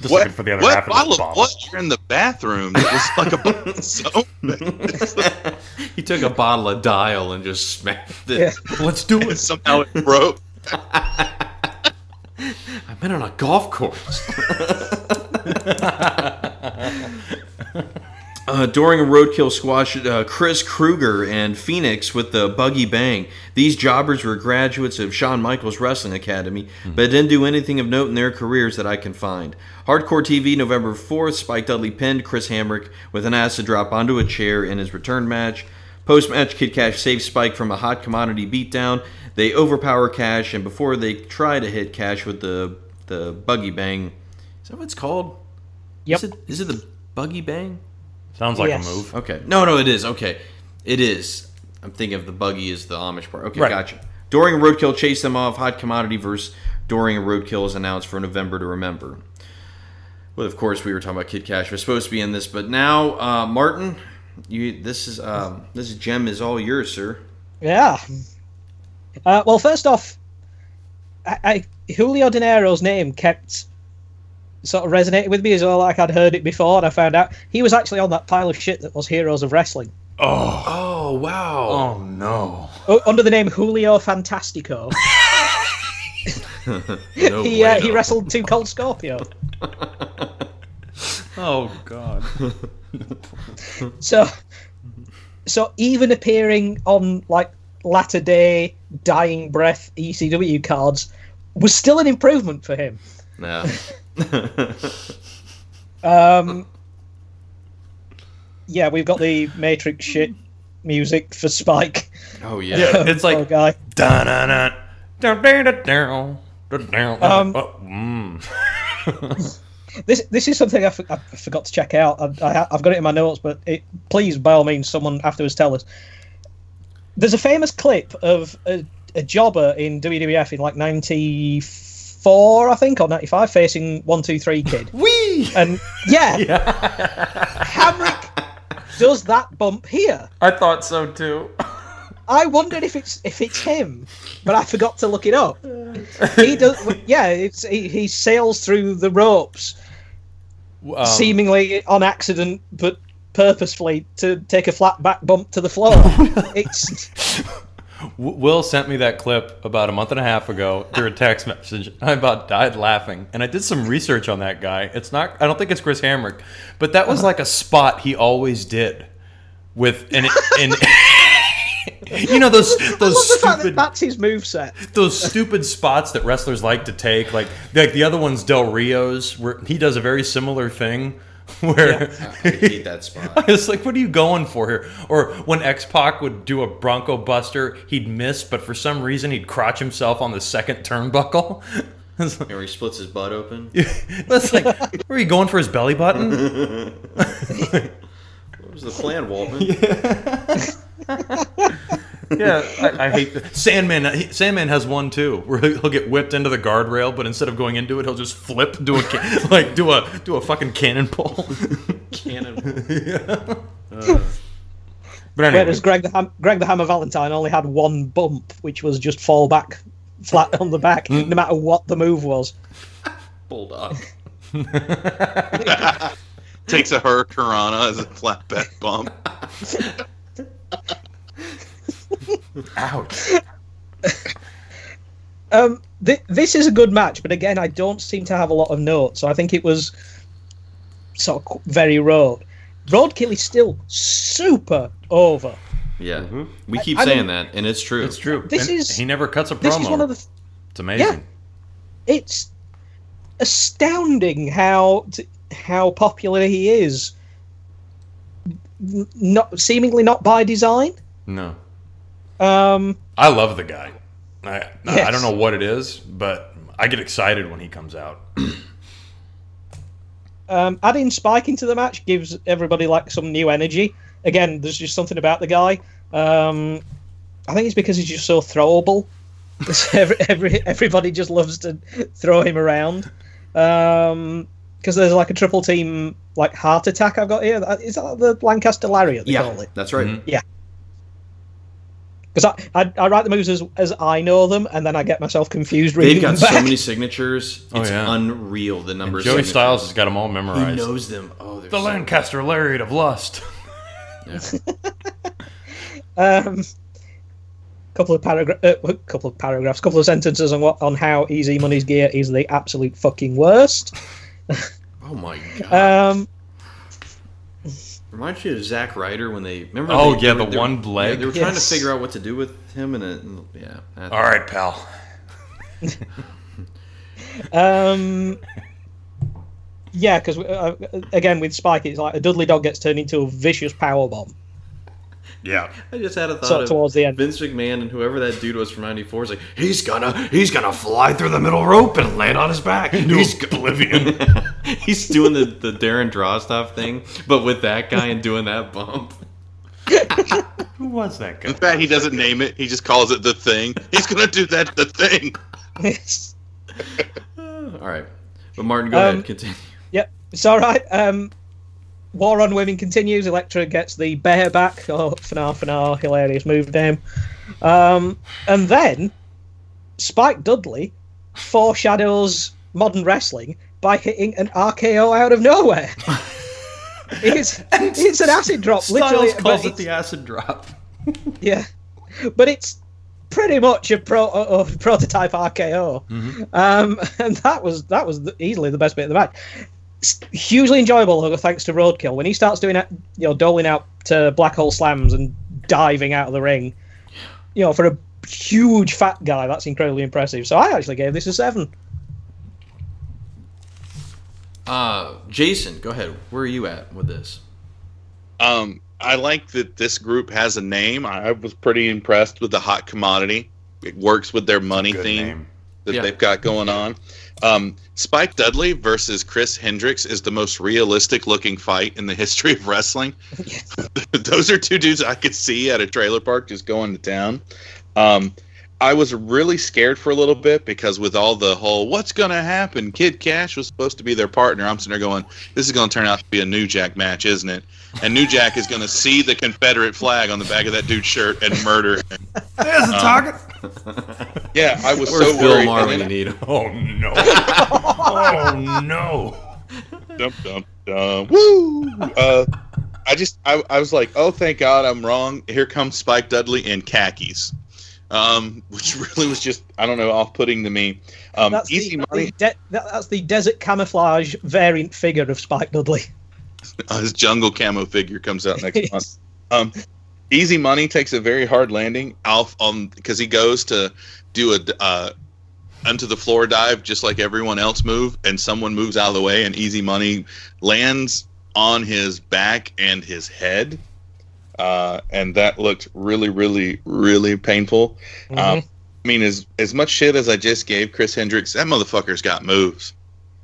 Just What, for the other what half of bottle this of bottle. what you're in the bathroom? It was like a bottle of soap. he took a bottle of dial and just smashed it. Yeah. Let's do it. Somehow it broke. I've been on a golf course. Uh, during a roadkill squash, uh, Chris Kruger and Phoenix with the buggy bang. These jobbers were graduates of Shawn Michaels Wrestling Academy, but didn't do anything of note in their careers that I can find. Hardcore TV, November 4th, Spike Dudley pinned Chris Hamrick with an acid drop onto a chair in his return match. Post match, Kid Cash saves Spike from a hot commodity beatdown. They overpower Cash, and before they try to hit Cash with the the buggy bang, is that what it's called? Yep. Is it, is it the buggy bang? Sounds like Yes. a move. Okay. No, no, it is. Okay. It is. I'm thinking of the buggy is the Amish part. Okay, Right. gotcha. Doring and Roadkill chase them off. Hot Commodity versus Doring and Roadkill is announced for November to remember. Well, of course, we were talking about Kid Cash was supposed to be in this, but now, uh, Martin, you this is um, this gem is all yours, sir. Yeah. Uh, well, first off, I, I, Julio Dinero's name kept sort of resonated with me as well. Like I'd heard it before, and I found out he was actually on that pile of shit that was Heroes of Wrestling Oh, Oh wow! oh no. U- under the name Julio Fantastico. No he uh, he wrestled Two Cold Scorpio. Oh god. So, so even appearing on like latter day dying breath ECW cards was still an improvement for him. Nah um, yeah, we've got the Matrix shit music for Spike. Oh yeah, yeah it's like guy. Um, this this is something I, for, I forgot to check out. I, have got it in my notes, but it, please, by all means, someone afterwards tell us. There's a famous clip of a, a jobber in WWF in like 94 I think, or '95, facing One Two Three Kid, Wee. and yeah, Hamrick does that bump here. I thought so too. I wondered if it's if it's him, but I forgot to look it up. He does, yeah. It's he, he sails through the ropes, Um, seemingly on accident, but purposefully to take a flat back bump to the floor. it's W- Will sent me that clip about a month and a half ago through a text message. I about died laughing, and I did some research on that guy. It's not. I don't think it's Chris Hamrick, but that was like a spot he always did with and and. You know those those fact that stupid that's his moveset. those stupid spots that wrestlers like to take, like like the other one's Del Rio's, where he does a very similar thing. Where I hate that spot. I was like, what are you going for here? Or when X Pac would do a Bronco Buster, he'd miss, but for some reason he'd crotch himself on the second turnbuckle. It's like, Where he splits his butt open. that's like, were you going for his belly button? What was the plan, Waltman? Yeah, I, I hate that. Sandman. he- Sandman has one too, where he'll get whipped into the guardrail, but instead of going into it, he'll just flip, do a ca- like do a do a fucking cannonball. Cannon. Uh. But anyway, Whereas Greg the Ham- Greg the Hammer Valentine only had one bump, which was just fall back flat on the back, hmm. no matter what the move was. Bulldog. Takes a Hurricanrana as a flatbed bump. ouch. Um, th- this is a good match, but again, I don't seem to have a lot of notes, so I think it was sort of qu- very road. Roadkill is still super over. Yeah, Mm-hmm. we keep I- I saying mean- that, and it's true. It's true. This And is- he never cuts a promo. This is one of the. it's amazing. Yeah. It's astounding how t- how popular he is. N- Not seemingly not by design. No, Um, I love the guy. I, I don't know what it is, but I get excited when he comes out. um, adding Spike into the match gives everybody like some new energy. Again, there's just something about the guy. Um, I think it's because he's just so throwable. every, every everybody just loves to throw him around. Um, because there's like a triple team like heart attack I've got here. Is that the Lancaster Lariat they yeah, call it? that's right. Mhm. Because I, I I write the moves as, as I know them, and then I get myself confused reading They've got them back. so many signatures. Oh, It's yeah. unreal the number of Joey signatures. Styles has got them all memorized. He knows them. Oh, the so- Lancaster Lariat of Lust. Um, couple of paragraph, uh, couple of paragraphs, couple of sentences on what on how Easy Money's gear is the absolute fucking worst. Oh my god! Um, Reminds you of Zack Ryder when they remember. Oh, they, yeah, they were- the one leg. yeah, they were trying to figure out what to do with him, and it, and- yeah. that- all right, pal. um, yeah, because uh, again with Spike, it's like a Dudley dog gets turned into a vicious power bomb Yeah. I just had a thought so, of towards the end. Vince McMahon and whoever that dude was from '94 is like, he's gonna, he's gonna fly through the middle rope and land on his back. He's oblivion. he's doing the the Darren Drozdov thing, but with that guy and doing that bump. Who was that guy? In fact, he doesn't name it. He just calls it the thing. He's gonna do that the thing. All right, but Martin, go Um, ahead, continue. Yep, it's all right. Um, War on Women continues. Elektra gets the bear back. Oh, fanar, fanar, hilarious move name. Um, and then Spike Dudley foreshadows modern wrestling by hitting an RKO out of nowhere. it's it's an acid drop, literally. Styles but calls it it's- the acid drop. yeah, but it's pretty much a pro uh, prototype RKO, um, and that was that was the, easily the best bit of the match. It's hugely enjoyable, thanks to Roadkill. When he starts doing it, you know, doling out to black hole slams and diving out of the ring, you know, for a huge fat guy, that's incredibly impressive. So I actually gave this a seven. Uh, Jason, go ahead. Where are you at with this? Um, I like that this group has a name. I was pretty impressed with the hot commodity. It works with their money theme name. That Yeah. they've got going on. Um, Spike Dudley versus Chris Hendricks is the most realistic looking fight in the history of wrestling. Those are two dudes I could see at a trailer park just going to town. Um, I was really scared for a little bit because with all the whole "what's going to happen," Kid Cash was supposed to be their partner. I'm sitting there going, "This is going to turn out to be a New Jack match, isn't it?" And New Jack is going to see the Confederate flag on the back of that dude's shirt and murder him. There's the target. Yeah, I was Where's so Bill worried. Maher when you need him? Oh no. oh no. dum dum dum. Woo! Uh, I just I, I was like, oh thank God I'm wrong. Here comes Spike Dudley in khakis, um, which really was just I don't know off putting to me. Um, That's easy the, money. the de- that's the desert camouflage variant figure of Spike Dudley. Uh, his jungle camo figure comes out next month. Um, easy money takes a very hard landing off um because he goes to do a uh, onto the floor dive just like everyone else move, and someone moves out of the way, and easy money lands on his back and his head. Uh, and that looked really, really, really painful. Um, I mean, as as much shit as I just gave Chris Hendricks, that motherfucker's got moves.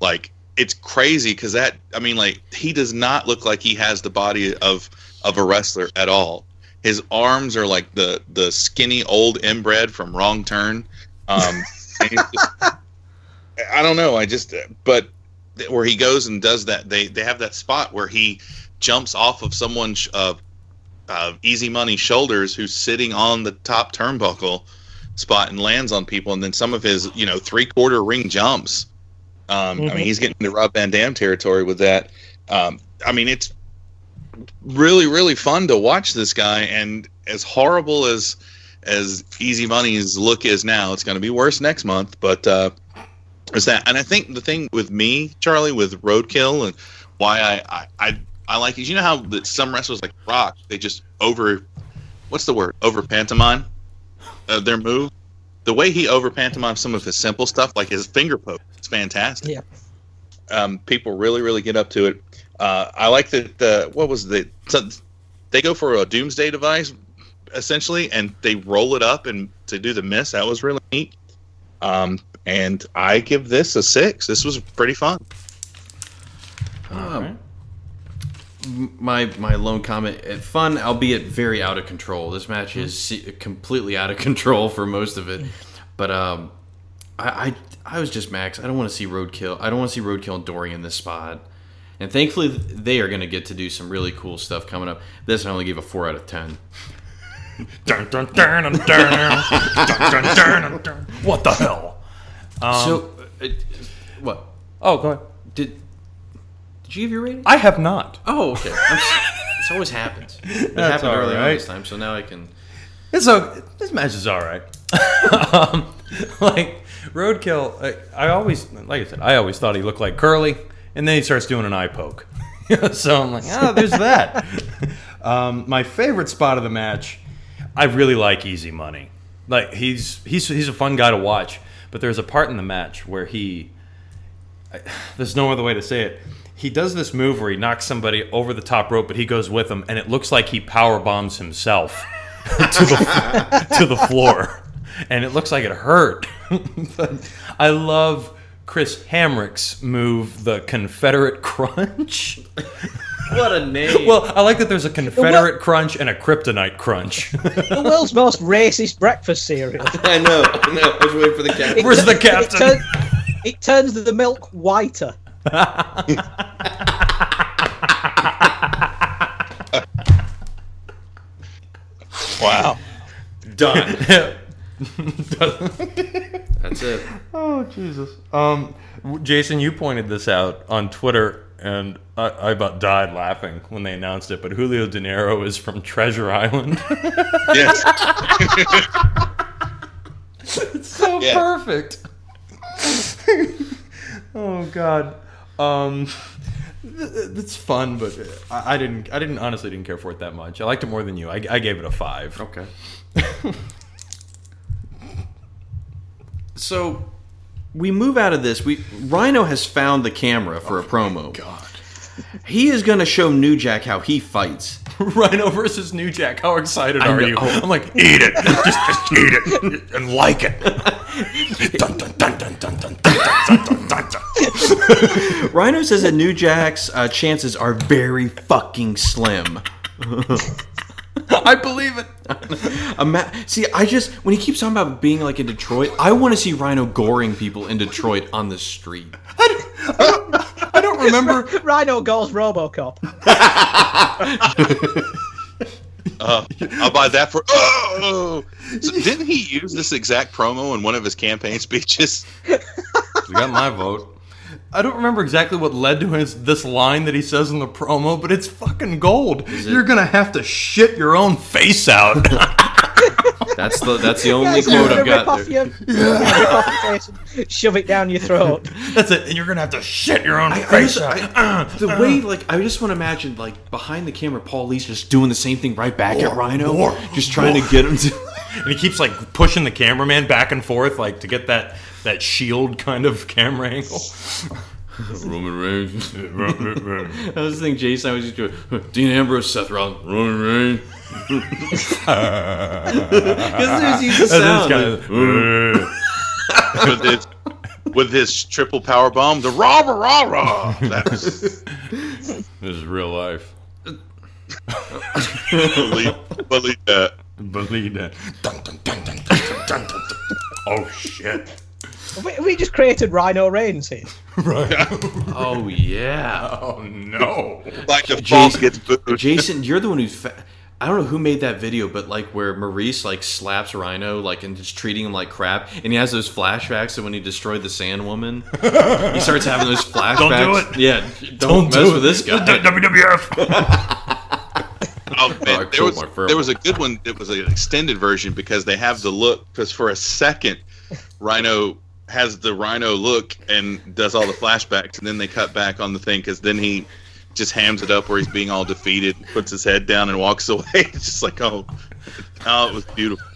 Like it's crazy because that I mean, like he does not look like he has the body of of a wrestler at all. His arms are like the the skinny old inbred from Wrong Turn. Um, just, I don't know. I just but where he goes and does that, they they have that spot where he jumps off of someone's uh, uh, easy money shoulders who's sitting on the top turnbuckle spot and lands on people, and then some of his you know three quarter ring jumps. Um, I Mhm. mean, he's getting into Rob Van Dam territory with that. Um, I mean, it's really really fun to watch this guy, and as horrible as as Easy Money's look is now. It's going to be worse next month, but uh, there's that. And I think the thing with me, Charlie, with Roadkill, and why I I, I, I like is you know how that some wrestlers like Rock they just over what's the word over pantomime uh, their move. The way he over pantomimes some of his simple stuff, like his finger poke, it's fantastic. Yeah. Um, people really, really get up to it. Uh, I like that. Uh, what was the? So they go for a doomsday device, essentially, and they roll it up and to do the miss. That was really neat. Um, and I give this a six. This was pretty fun. Um, my my lone comment eh, fun albeit very out of control. This match is hmm. completely out of control for most of it. But um i i, I was just max. I don't want to see roadkill i don't want to see roadkill and dory in this spot. And thankfully they are going to get to do some really cool stuff coming up. This i only gave a four out of ten. Dun, dun, dun, what the hell? Um, so uh, what? Oh go ahead. Did did you give your rating I have not. oh okay this always happens it happened all early on right. this time so now i can It's so this match is all right. um, like Roadkill, I, I always, like I said, I always thought he looked like Curly, and then he starts doing an eye poke. so I'm like, ah, there's that. um, my favorite spot of the match, I really like Easy Money. Like he's he's he's a fun guy to watch, but there's a part in the match where he, I, there's no other way to say it. He does this move where he knocks somebody over the top rope, but he goes with him, and it looks like he power bombs himself to the to the floor, and it looks like it hurt. but I love Chris Hamrick's move, the Confederate Crunch. what a name well, I like that there's a Confederate Crunch and a Kryptonite Crunch. The world's most racist breakfast cereal. i know i know i was waiting for the captain Where's the It, captain? turn- it turns the milk whiter. Wow. done that's it Oh Jesus! Um, Jason, you pointed this out on Twitter, and I, I about died laughing when they announced it. But Julio Dinero is from Treasure Island. Yes. it's so Yeah. perfect. oh God. Um, it's fun, but I, didn't. I didn't honestly didn't care for it that much. I liked it more than you. I, I gave it a five. Okay. so we move out of this. We Rhino has found the camera for oh a promo. God. He is going to show New Jack how he fights. Rhino versus New Jack. How excited I are know. you? I'm like, eat it, just, just eat it and like it. dun, dun, dun, dun, dun, dun, dun. Rhino says that New Jack's uh, chances are very fucking slim. I believe it. Ima- see, I just when he keeps talking about being like in Detroit, I want to see Rhino goring people in Detroit on the street. I don't remember. Rhino goes Robocop. Uh, I'll buy that for. Oh! So didn't he use this exact promo in one of his campaign speeches? You got my vote. I don't remember exactly what led to his this line that he says in the promo, but it's fucking gold. You're gonna have to shit your own face out. That's the that's the only Yeah, quote I've got there. your- yeah, rip off your face shove it down your throat. That's it. And you're gonna have to shit your own I face just- out. I- the uh, uh. way, like, I just want to imagine, like, behind the camera, Paul E.'s just doing the same thing right back at Rhino, more, just trying to get him to. and he keeps like pushing the cameraman back and forth, like to get that that shield kind of camera angle. Roman Reigns. I was thinking Jason. I was just doing Dean Ambrose, Seth Rollins, Roman Reigns. Because there's the That's sound. kind like, of, with his with his triple power bomb, the rah rah rah rah. That was this is real life. believe, believe that. Believe that. Dun, dun, dun, dun, dun, dun, dun, dun. Oh shit! We, we just created Rhino Reigns here. Right. oh yeah, Oh no! Like the Jason- false gets booed. Jason, you're the one who's. Fa- I don't know who made that video, but like where Maurice like slaps Rhino like and just treating him like crap, and he has those flashbacks of when he destroyed the Sand Woman. he starts having those flashbacks. Don't do it. Yeah, don't, mess with this guy. WWF. Oh, I man, there was there was a good one It was an extended version because they have the look because for a second, Rhino has the Rhino look and does all the flashbacks, and then they cut back on the thing because then he just hams it up where he's being all defeated, puts his head down, and walks away. It's just like oh, oh, it was beautiful.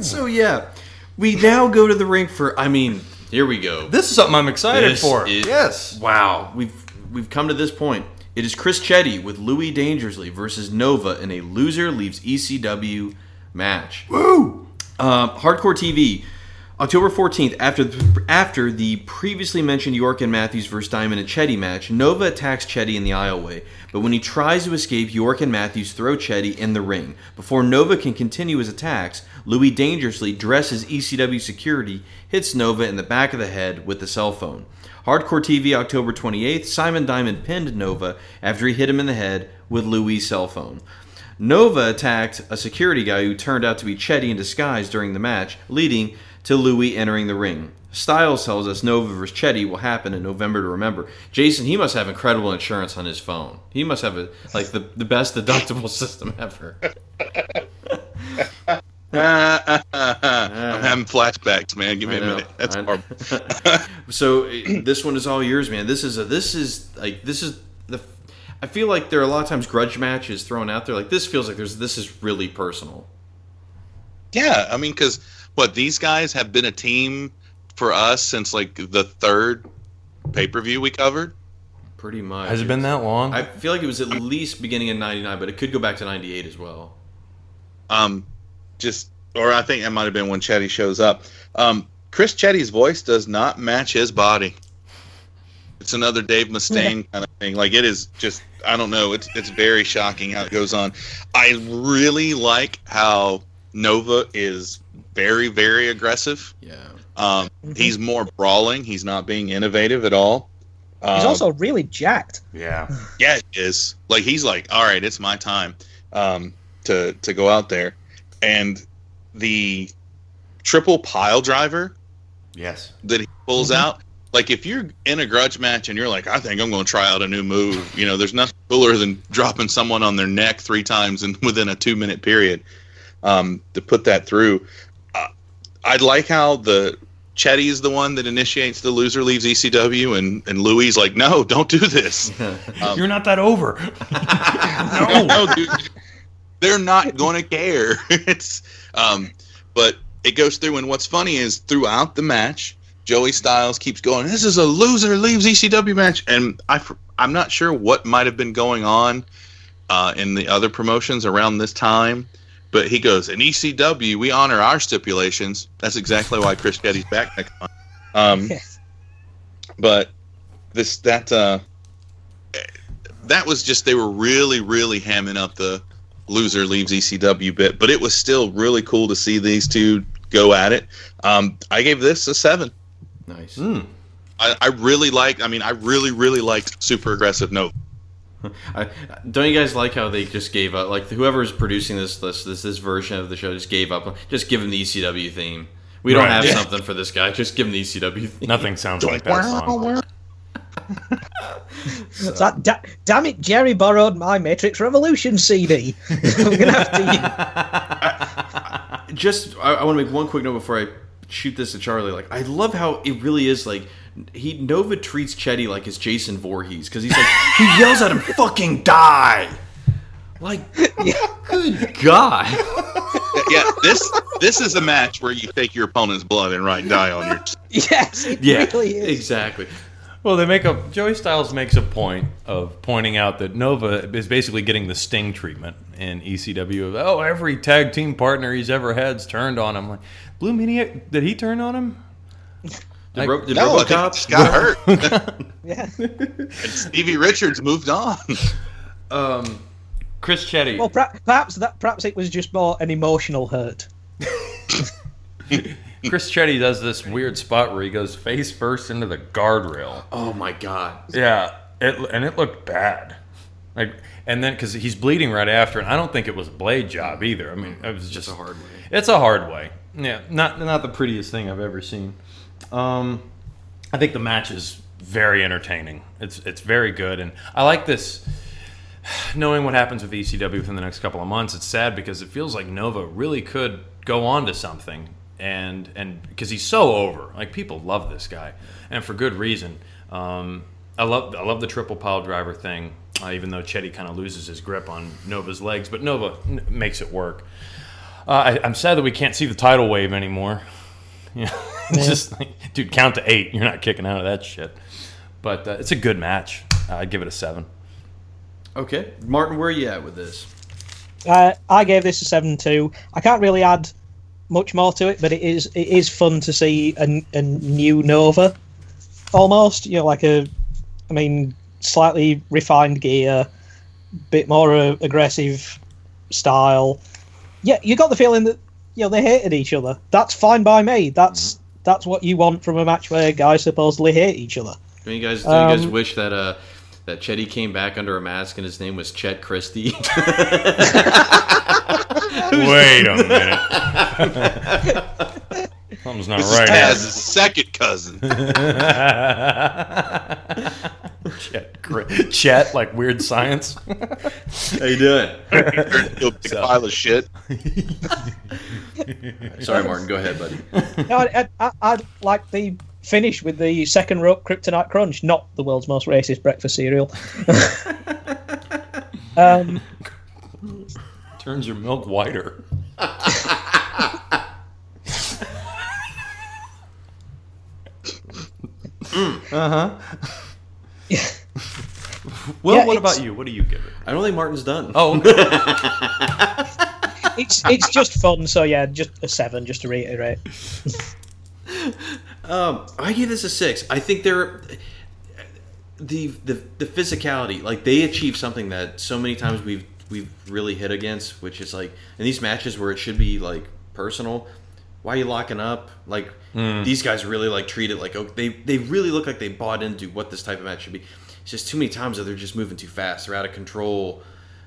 So yeah, we now go to the ring for. I mean, here we go. This is something I'm excited This for. is- yes. Wow, we've we've come to this point. It is Chris Chetti with Louis Dangerously versus Nova in a loser leaves ECW match. Woo! Um, Hardcore TV, October fourteenth. After the, after the previously mentioned York and Matthews versus Diamond and Chetti match, Nova attacks Chetti in the aisleway. But when he tries to escape, York and Matthews throw Chetti in the ring. Before Nova can continue his attacks, Louis dangerously dresses ECW security, hits Nova in the back of the head with the cell phone. Hardcore TV, October 28th, Simon Diamond pinned Nova after he hit him in the head with Louis' cell phone. Nova attacked a security guy who turned out to be Chetti in disguise during the match, leading to Louis entering the ring. Styles tells us Nova vs. Chetti will happen in November to remember. Jason, he must have incredible insurance on his phone. He must have a, like the, the best deductible system ever. I'm having flashbacks, man. Give me a minute. That's so uh, this one is all yours, man. This is a this is like this is the. I feel like there are a lot of times grudge matches thrown out there. Like this feels like there's this is really personal. Yeah, I mean, because what these guys have been a team for us since like the third pay per view we covered. Pretty much. Has it been that long? I feel like it was at least beginning in '99, but it could go back to '98 as well. Um, just or I think it might have been when Chetti shows up. Um, Chris Chetti's voice does not match his body. It's another Dave Mustaine kind of thing. Like it is just I don't know. It's it's very shocking how it goes on. I really like how Nova is very very aggressive. Yeah. Um, he's more brawling. He's not being innovative at all. He's Um, also really jacked. yeah. yeah, he is. Like he's like, all right, it's my time um, to to go out there, and the triple pile driver Yes. that he pulls out. Like if you're in a grudge match and you're like, I think I'm going to try out a new move. You know, there's nothing cooler than dropping someone on their neck three times and within a two minute period. Um, to put that through, I'd like how the Chetti is the one that initiates the loser leaves ECW, and and Louis like, no, don't do this. Um, You're not that over. no, no, dude. They're not going to care. it's um, but it goes through, and what's funny is throughout the match, Joey Styles keeps going. This is a loser leaves ECW match, and I I'm not sure what might have been going on uh, in the other promotions around this time. But he goes, in ECW, we honor our stipulations. That's exactly why Chris Chetti's back next month. Um, but this that uh, that was just they were really really hamming up the loser leaves ECW bit, but it was still really cool to see these two go at it. Um, I gave this a seven. Nice. Hmm. I, I really liked. I mean, I really really liked super aggressive note. I, don't you guys like how they just gave up? Like whoever's producing this this this, this version of the show just gave up. Just give him the ECW theme. We don't Right. have Yeah. something for this guy. Just give him the ECW theme. Nothing sounds like that song. It's like, da- damn it, Jerry borrowed my Matrix Revolution CD. I'm gonna have to. just I, I want to make one quick note before I shoot this to Charlie. Like I love how it really is like he Nova treats Chetti like it's Jason Voorhees because he's like he yells at him "fucking die." Like, good God! yeah, this this is a match where you take your opponent's blood and write die on your. Yes, it Yeah, really is. exactly. Well, they make a Joey Styles makes a point of pointing out that Nova is basically getting the Sting treatment in ECW. Of, oh, every tag team partner he's ever had's turned on him. Like Blue Meanie, did he turn on him? Did, Like- Ro- did No, I think he RoboCop? just got hurt. Yeah. and Stevie Richards moved on. Um, Chris Chetti. Well, per- perhaps that perhaps it was just more an emotional hurt. Chris Chetti does this weird spot where he goes face first into the guardrail. oh my God! Yeah, it, and it looked bad. Like, and then because he's bleeding right after, and I don't think it was a blade job either. I mean, it was just a hard way. It's a hard way. Yeah, not not the prettiest thing I've ever seen. Um, I think the match is very entertaining. It's it's very good, and I like this. knowing what happens with ECW within the next couple of months, it's sad because it feels like Nova really could go on to something, and and because he's so over, like people love this guy, and for good reason. Um, I love I love the triple pile driver thing, uh, even though Chetti kind of loses his grip on Nova's legs, but Nova n- makes it work. Uh, I, I'm sad that we can't see the tidal wave anymore. Yeah, it's just like, dude, count to eight. You're not kicking out of that shit. But uh, it's a good match. Uh, I'd give it a seven. Okay, Martin, where are you at with this? Uh, I gave this a seven two. I can't really add much more to it, but it is it is fun to see a, a new Nova, almost. You know, like a, I mean, slightly refined gear, bit more uh, aggressive style. Yeah, you got the feeling that you know they hated each other. That's fine by me. That's that's what you want from a match where guys supposedly hate each other. Do you guys, do you guys Um, wish that uh that Chetti came back under a mask and his name was Chet Christie? Wait a minute. Something's not This is right. Taz's second cousin. Chet, Chet, like weird science. How you doing? You'll big pile of shit. Sorry, Martin. Go ahead, buddy. No, I, I, I'd like the finish with the second rope kryptonite crunch, not the world's most racist breakfast cereal. um, Turns your milk whiter. Well, Yeah, what about you? What do you give it? I don't think Martin's done. Oh, it's it's just fun, so yeah, just a seven, just to reiterate. Um, I give this a six. I think they're the the the physicality. Like they achieve something that so many times we've we've really hit against, which is like in these matches where it should be like personal. Why are you locking up? Like these guys really like treat it like oh, they they really look like they bought into what this type of match should be. It's just too many times that they're just moving too fast. They're out of control.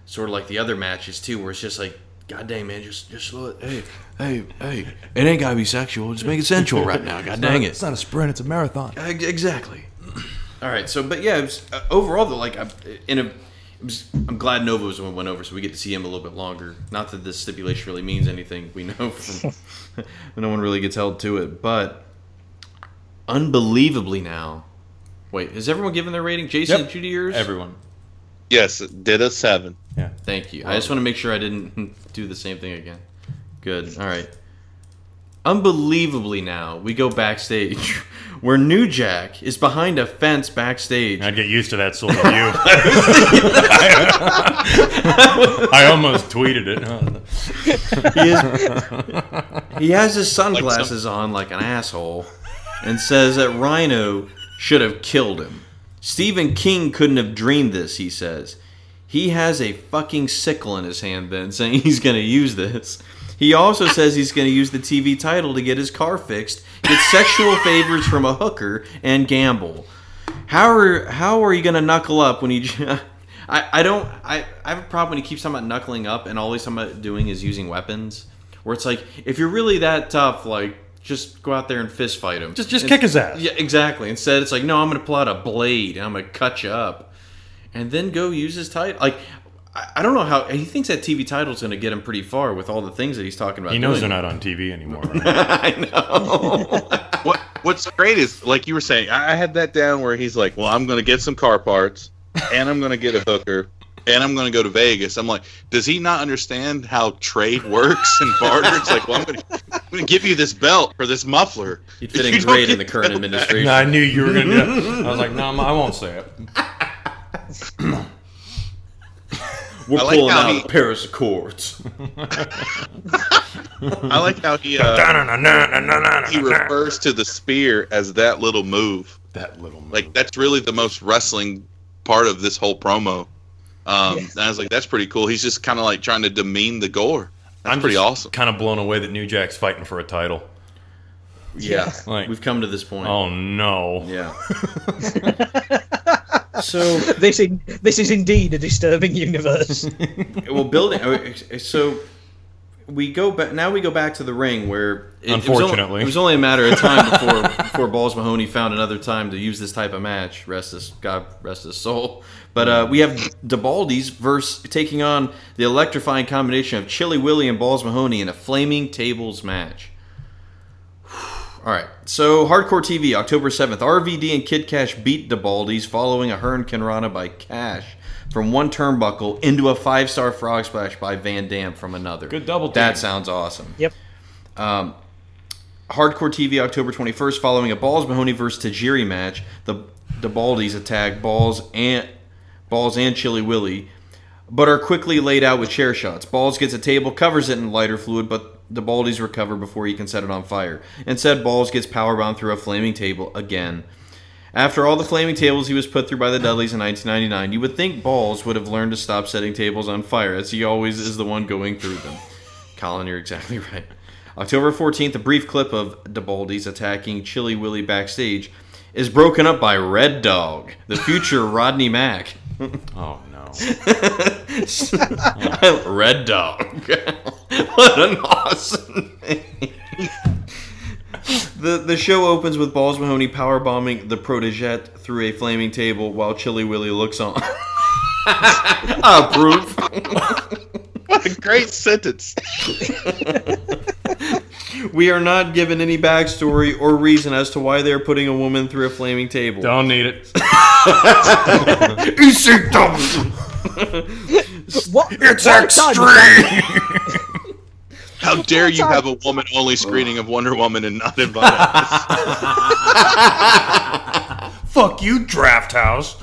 Sort of like the other matches too, where it's just like, God dang man, just just slow it. Hey, hey, hey! It ain't gotta be sexual. Just make it sensual right now. God dang it! It's not a sprint; it's a marathon. Exactly. All right. So, but yeah, was, uh, overall though, like I'm in a, it was, I'm glad Nova was the one went over, so we get to see him a little bit longer. Not that this stipulation really means anything. We know from no one really gets held to it, but unbelievably now. Wait, has everyone given their rating? Jason, Yep. did you do yours? everyone. Yes, did a seven. Yeah. Thank you. I just want to make sure I didn't do the same thing again. Good. All right. Unbelievably now, we go backstage where New Jack is behind a fence backstage. I'd get used to that sort of view. I almost tweeted it. He, is- he has his sunglasses on like an asshole and says that Rhino should have killed him. Stephen King couldn't have dreamed this, he says. He has a fucking sickle in his hand then, saying he's going to use this. He also says he's going to use the TV title to get his car fixed, get sexual favors from a hooker, and gamble. How are how are you going to knuckle up when you? I don't I, I have a problem when he keeps talking about knuckling up and all he's talking about doing is using weapons. Where it's like if you're really that tough, like just go out there and fist fight him. Just- just kick his ass. Yeah, exactly. Instead, it's like no, I'm going to pull out a blade and I'm going to cut you up, and then go use his title. Like I, I don't know how he thinks that TV title is going to get him pretty far with all the things that he's talking about. He knows doing. they're not on TV anymore. Right? I know. What What's great is, like you were saying, I I had that down where he's like, "Well, I'm going to get some car parts, and I'm going to get a hooker, and I'm going to go to Vegas." I'm like, does he not understand how trade works and barter? It's like, well, I'm going to give you this belt for this muffler. He'd If fit you in don't great in the current administration. No, I knew you were going to do it. I was like, no, I won't say it. We're I like pulling how out he- a Paris Accords. I like how he uh, he refers to the spear as that little move. that little move. Like that's really the most wrestling part of this whole promo. Um, And I was like, that's pretty cool. He's just kind of like trying to demean the gore. That's pretty awesome. Kind of blown away that New Jack's fighting for a title. Yeah, Like- we've come to this point. Oh no. Yeah. so, This in, this is indeed a disturbing universe. well, building. oh, So, we go back now. We go back to the ring where it, it was only- Unfortunately. it was only a matter of time before before Balls Mahoney found another time to use this type of match. Rest his God, rest his soul. But uh, we have the Baldies verse taking on the electrifying combination of Chili Willy and Balls Mahoney in a flaming tables match. All right. So, Hardcore TV, October 7th. RVD and Kid Cash beat the Baldies following a Hurricanrana by Cash from one turnbuckle into a five star frog splash by Van Dam from another. Good double That sounds awesome. Yep. Um, Hardcore TV, October 21st, following a Balls Mahoney versus Tajiri match. The DeBaldi's attack Balls and Balls and Chili Willy, but are quickly laid out with chair shots. Balls gets a table, covers it in lighter fluid, but the Baldies recover before he can set it on fire. Instead, Balls gets powerbound through a flaming table again. After all the flaming tables he was put through by the Dudleys in 1999, you would think Balls would have learned to stop setting tables on fire, as he always is the one going through them. Colin, you're exactly right. October 14th, a brief clip of the Baldies attacking Chili Willy backstage is broken up by Red Dog, the future Rodney Mack. Oh no. Red Dog. what an awesome name. The, the show opens with Balls Mahoney powerbombing the protégé through a flaming table while Chili Willy looks on. Approve. What a great sentence. We are not given any backstory or reason as to why they are putting a woman through a flaming table. Don't need it. What? It's what time was that? How dare you have a woman only screening of Wonder Woman and not invite us? Fuck you, Draft House.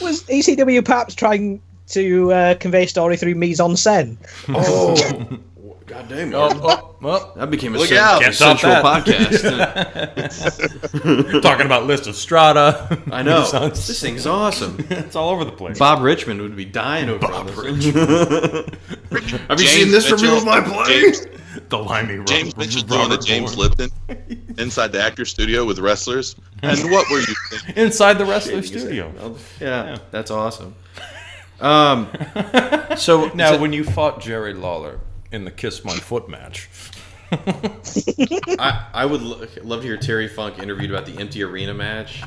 Was ECW perhaps trying to uh, convey story through mise en scène? Oh, God damn Oh, oh, oh. That became a Look cen- out. Can't stop central that. podcast. Talking about list of Strata. I know. Sounds- This thing's awesome. it's all over the place. Bob Richmond would be dying over Bob this. Have you seen this review of my play? James, the limey Ro- James Mitchell doing the James Bourne. Lipton inside the actor studio with wrestlers. And what were you thinking? inside the wrestler studio. Yeah, that's awesome. Um, so Now, so- when you fought Jerry Lawler in the Kiss My Foot match, I, I would lo- love to hear Terry Funk interviewed about the empty arena match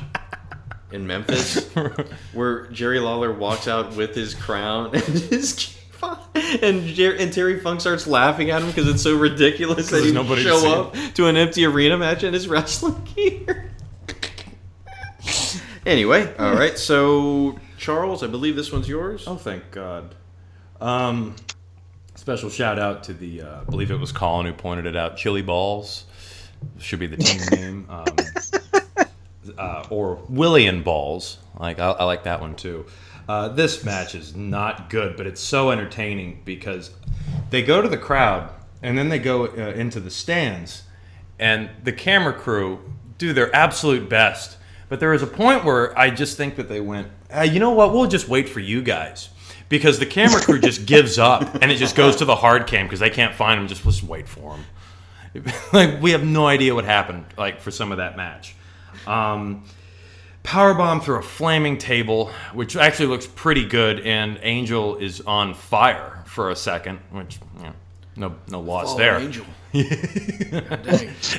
in Memphis, where Jerry Lawler walks out with his crown and his and, Jer- and Terry Funk starts laughing at him because it's so ridiculous that he nobody to show up to an empty arena match in his wrestling gear. anyway, all right. So Charles, I believe this one's yours. Oh, thank God. Um, special shout out to the, uh, I believe it was Colin who pointed it out. Chili Balls should be the team name, um, uh, or Willian Balls. Like I, I like that one too. Uh, this match is not good, but it's so entertaining because they go to the crowd and then they go uh, into the stands, and the camera crew do their absolute best. But there is a point where I just think that they went, uh, you know what? We'll just wait for you guys because the camera crew just gives up and it just goes to the hard cam because they can't find him. Just let's wait for him. like we have no idea what happened. Like for some of that match. Um, Powerbomb through a flaming table, which actually looks pretty good, and Angel is on fire for a second, which you know, no no loss Fallen there. Angel.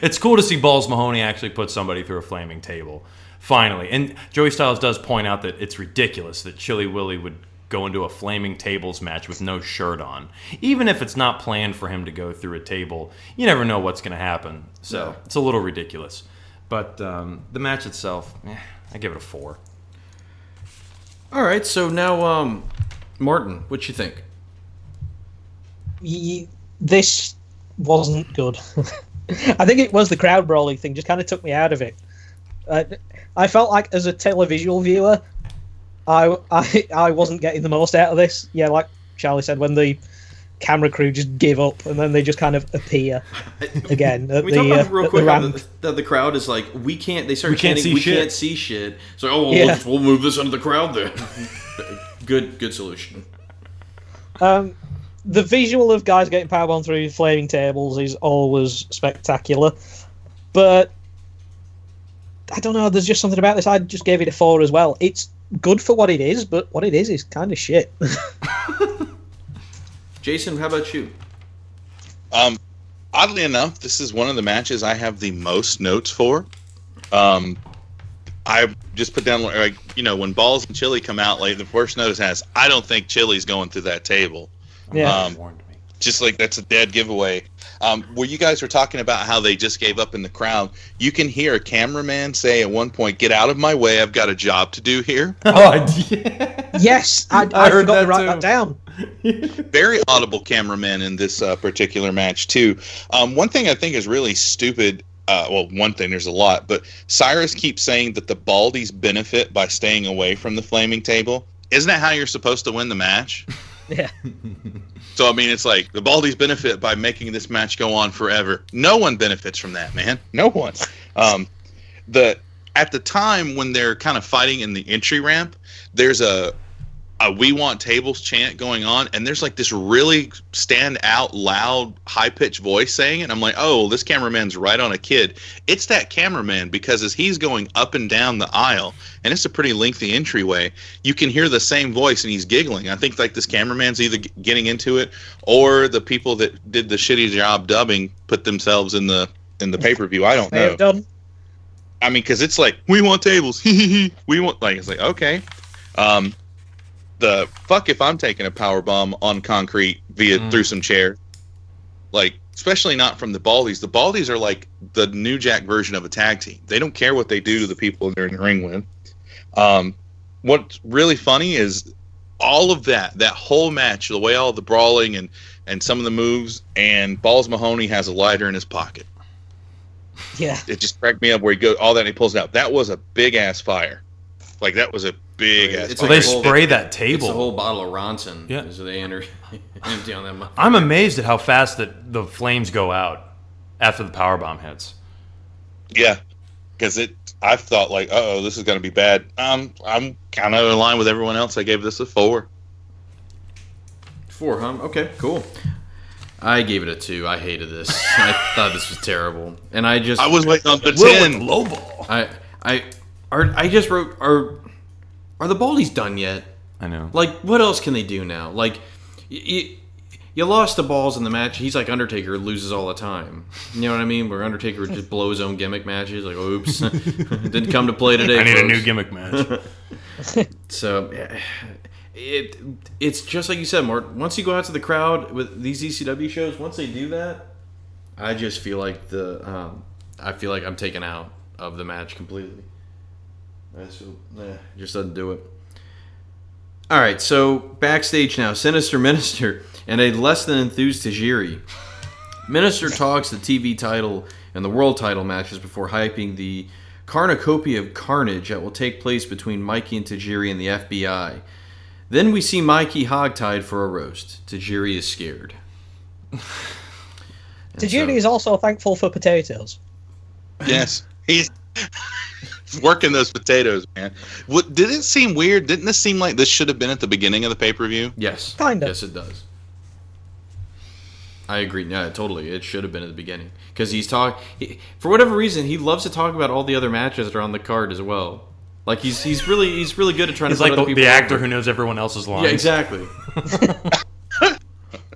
It's cool to see Balls Mahoney actually put somebody through a flaming table, finally. And Joey Styles does point out that it's ridiculous that Chili Willy would go into a flaming tables match with no shirt on, even if it's not planned for him to go through a table. You never know what's going to happen, so Yeah. it's a little ridiculous. But um, the match itself, eh, I give it a four. All right. So now, um, Martin, what you think? y- this wasn't good. I think it was the crowd brawling thing just kind of took me out of it. Uh, I felt like as a televisual viewer, I, I I wasn't getting the most out of this. Yeah, like Charlie said, when the camera crew just give up and then they just kind of appear again at we the, talk about uh, real quick the how the, that the crowd is like we can't. They start We can't chanting, see we shit." can't see shit. So oh, well, Yeah. we'll, we'll move this under the crowd then. good, good solution. Um, the visual of guys getting powerbombed through flaming tables is always spectacular, but I don't know. There's just something about this. I just gave it a four as well. It's good for what it is, but what it is is kind of shit. Jason, how about you? Um, oddly enough, this is one of the matches I have the most notes for. Um, I just put down like you know when Balls and Chili come out, like the first notice has I don't think Chili's going through that table. Yeah. Um, warned me. just like that's a dead giveaway. Um, where you guys were talking about how they just gave up in the crowd, you can hear a cameraman say at one point, "Get out of my way! I've got a job to do here." Oh, yeah. yes, I, I I, heard forgot that to write too. that down. Very audible cameraman in this uh, particular match too. Um, one thing I think is really stupid. Uh, well, one thing there's a lot, but Cyrus keeps saying that the Baldies benefit by staying away from the flaming table. Isn't that how you're supposed to win the match? Yeah. So I mean, it's like the Baldies benefit by making this match go on forever. No one benefits from that, man. No one. Um, the at the time when they're kind of fighting in the entry ramp, there's a a "We Want Tables" chant going on, and there's like this really stand out, loud, high pitched voice saying it. I'm like, oh, this cameraman's right on a kid. It's that cameraman because as he's going up and down the aisle, and it's a pretty lengthy entryway, you can hear the same voice, and he's giggling. I think like this cameraman's either getting into it, or the people that did the shitty job dubbing put themselves in the in the pay per view. I don't know. I mean, because it's like we want tables. we want like it's like okay. Um, the fuck if I'm taking a power bomb on concrete via Mm. through some chair, like especially not from the Baldies. The Baldies are like the New Jack version of a tag team. They don't care what they do to the people they're in the ring with. Um, what's really funny is all of that, that whole match, the way all the brawling and and some of the moves, and Balls Mahoney has a lighter in his pocket Yeah. it just cracked me up where he goes all that and he pulls it out. That was a big ass fire. Like that was a big ass. It's So fire. they whole- spray that It's table. a whole bottle of Ronson. Yeah. So they enter empty on that. mu- I'm amazed at how fast that the flames go out after the power bomb hits. yeah, because it. I thought like, oh, this is gonna be bad. Um, I'm kind of in line with everyone else. I gave this a four. Four, huh? Okay, cool. I gave it a two. I hated this. I thought this was terrible, and I just I was waiting on the ten. the low ball. I I are I just wrote are are the Baldies done yet? I know. Like, what else can they do now? Like, you, you lost the balls in the match. He's like Undertaker, loses all the time. You know what I mean? Where Undertaker would just blow his own gimmick matches. Like, oops, didn't come to play today. I need a new gimmick match. So, yeah, it it's just like you said, Mark. Once you go out to the crowd with these ECW shows, once they do that, I just feel like the um, I feel like I'm taken out of the match completely. I just, feel- eh, just doesn't do it. All right, so backstage now, Sinister Minister and a less than enthused Tajiri. Minister talks the TV title and the world title matches before hyping the cornucopia of carnage that will take place between Mikey and Tajiri and the FBI. Then we see Mikey hogtied for a roast. Tajiri is scared. Tajiri so- is also thankful for potatoes. Yes, he's working those potatoes, man. What did it seem weird? Didn't this seem like this should have been at the beginning of the pay per view? Yes. Kinda. Yes, it does. I agree. Yeah, totally. It should have been at the beginning because he's talk. He, for whatever reason, he loves to talk about all the other matches that are on the card as well. Like he's he's really he's really good at trying He's to put like the, the actor over. who knows everyone else's lines. Yeah, exactly.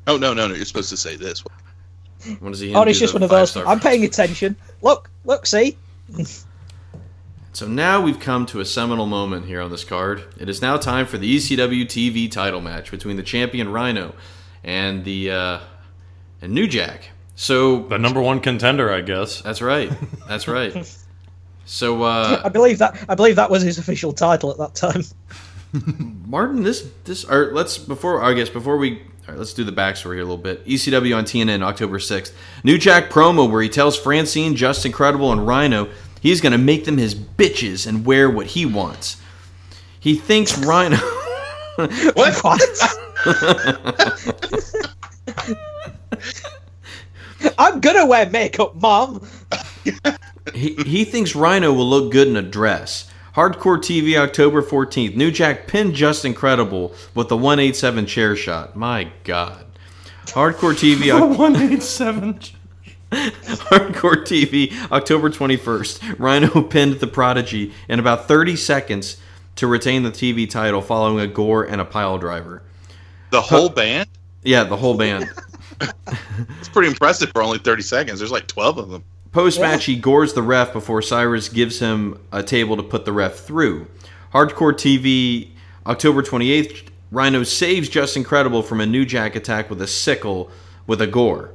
Oh no, no, no! You're supposed to say this. What he? Oh, do it's just one of those. I'm paying attention. Look, look, see? So now we've come to a seminal moment here on this card. It is now time for the ECW TV title match between the champion Rhino and the uh, and New Jack. So The number one contender, I guess. that's right. That's right. So uh, I believe that. I believe that was his official title at that time. Martin, this this or let's before I guess before we all right, let's do the backstory here a little bit. ECW on TNN October sixth. New Jack promo where he tells Francine, Justin Credible, and Rhino he's gonna make them his bitches and wear what he wants. He thinks Rhino. What? I'm gonna wear makeup, mom. he, he thinks Rhino will look good in a dress. Hardcore TV October 14th. New Jack pinned Justin Credible with the 187 chair shot. My God. Hardcore TV Oc- One eight seven. Hardcore TV October 21st. Rhino pinned the Prodigy in about 30 seconds to retain the TV title following a gore and a pile driver. The whole band. Yeah, the whole band. It's pretty impressive for only 30 seconds. There's like 12 of them. Post match, he gores the ref before Cyrus gives him a table to put the ref through. Hardcore TV, October 28th, Rhino saves Justin Credible from a New Jack attack with a sickle with a gore.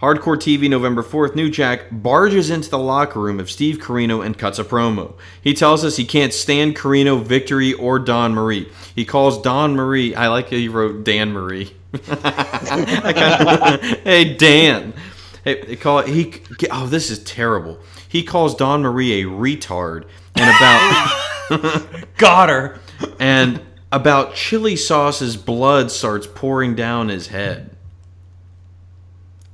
Hardcore TV, November 4th, New Jack barges into the locker room of Steve Corino and cuts a promo. He tells us he can't stand Corino, Victory, or Dawn Marie. He calls Dawn Marie, I like how he wrote Dan Marie. Hey, Dan. Hey, call it, he, oh, this is terrible. He calls Dawn Marie a retard and about. Got her. and about chili sauce's blood starts pouring down his head.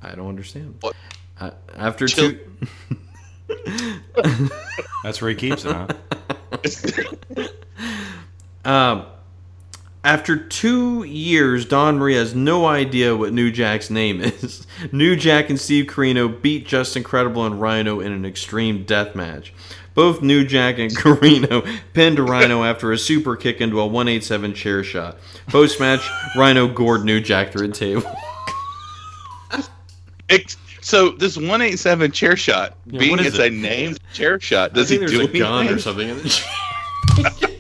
I don't understand. What? Uh, after Chil- two, That's where he keeps it, huh? um, after two years, Dawn Marie has no idea what New Jack's name is. New Jack and Steve Corino beat Justin Credible and Rhino in an extreme death match. Both New Jack and Corino pinned Rhino after a super kick into a 187 chair shot. Post match, Rhino gored New Jack through a table. It, so this 187 chair shot, Yeah, being what is it's it? a named chair shot, does he do there's a gun or something in the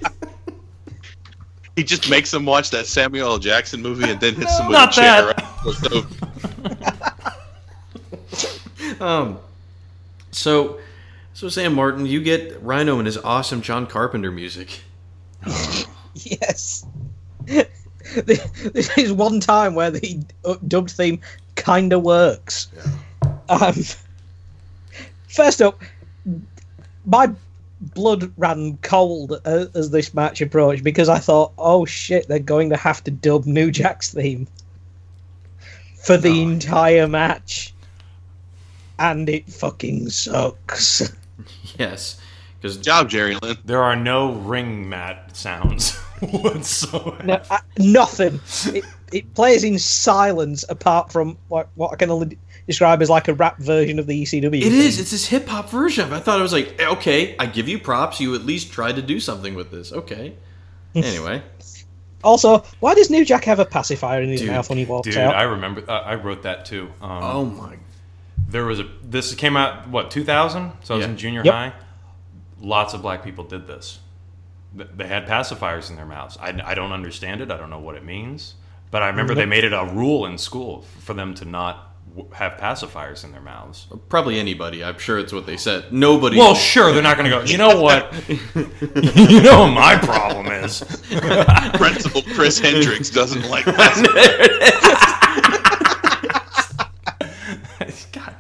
He just makes him watch that Samuel L. Jackson movie and then hits him with Not a chair. that. So, Um, so, so Sam Martin, you get Rhino and his awesome John Carpenter music. Yes. this is one time where the uh, dubbed theme kind of works. Um, first up, my blood ran cold uh, as this match approached because I thought, oh shit, they're going to have to dub New Jack's theme for the Oh. entire match. And it fucking sucks. Yes, because job, Jerry Lynn. There are no ring mat sounds whatsoever. No, uh, nothing. It, it plays in silence apart from what, what I can only describe as like a rap version of the ECW. it is. It's this hip hop version. I thought it was like, okay, I give you props. You at least tried to do something with this. Okay. Anyway, Also, why does New Jack have a pacifier in his Dude, mouth when he walks Dude, out? I remember. Uh, I wrote that too. Um, oh my, There was a. This came out what 2000. So I was Yeah. in junior Yep. high. Lots of black people did this. They had pacifiers in their mouths. I, I don't understand it. I don't know what it means. But I remember they made it a rule in school for them to not w- have pacifiers in their mouths. probably anybody. I'm sure it's what they said. Nobody. Well, sure, they're not going to go. You know what? you know what my problem is. Principal Chris Hendricks doesn't like that. God.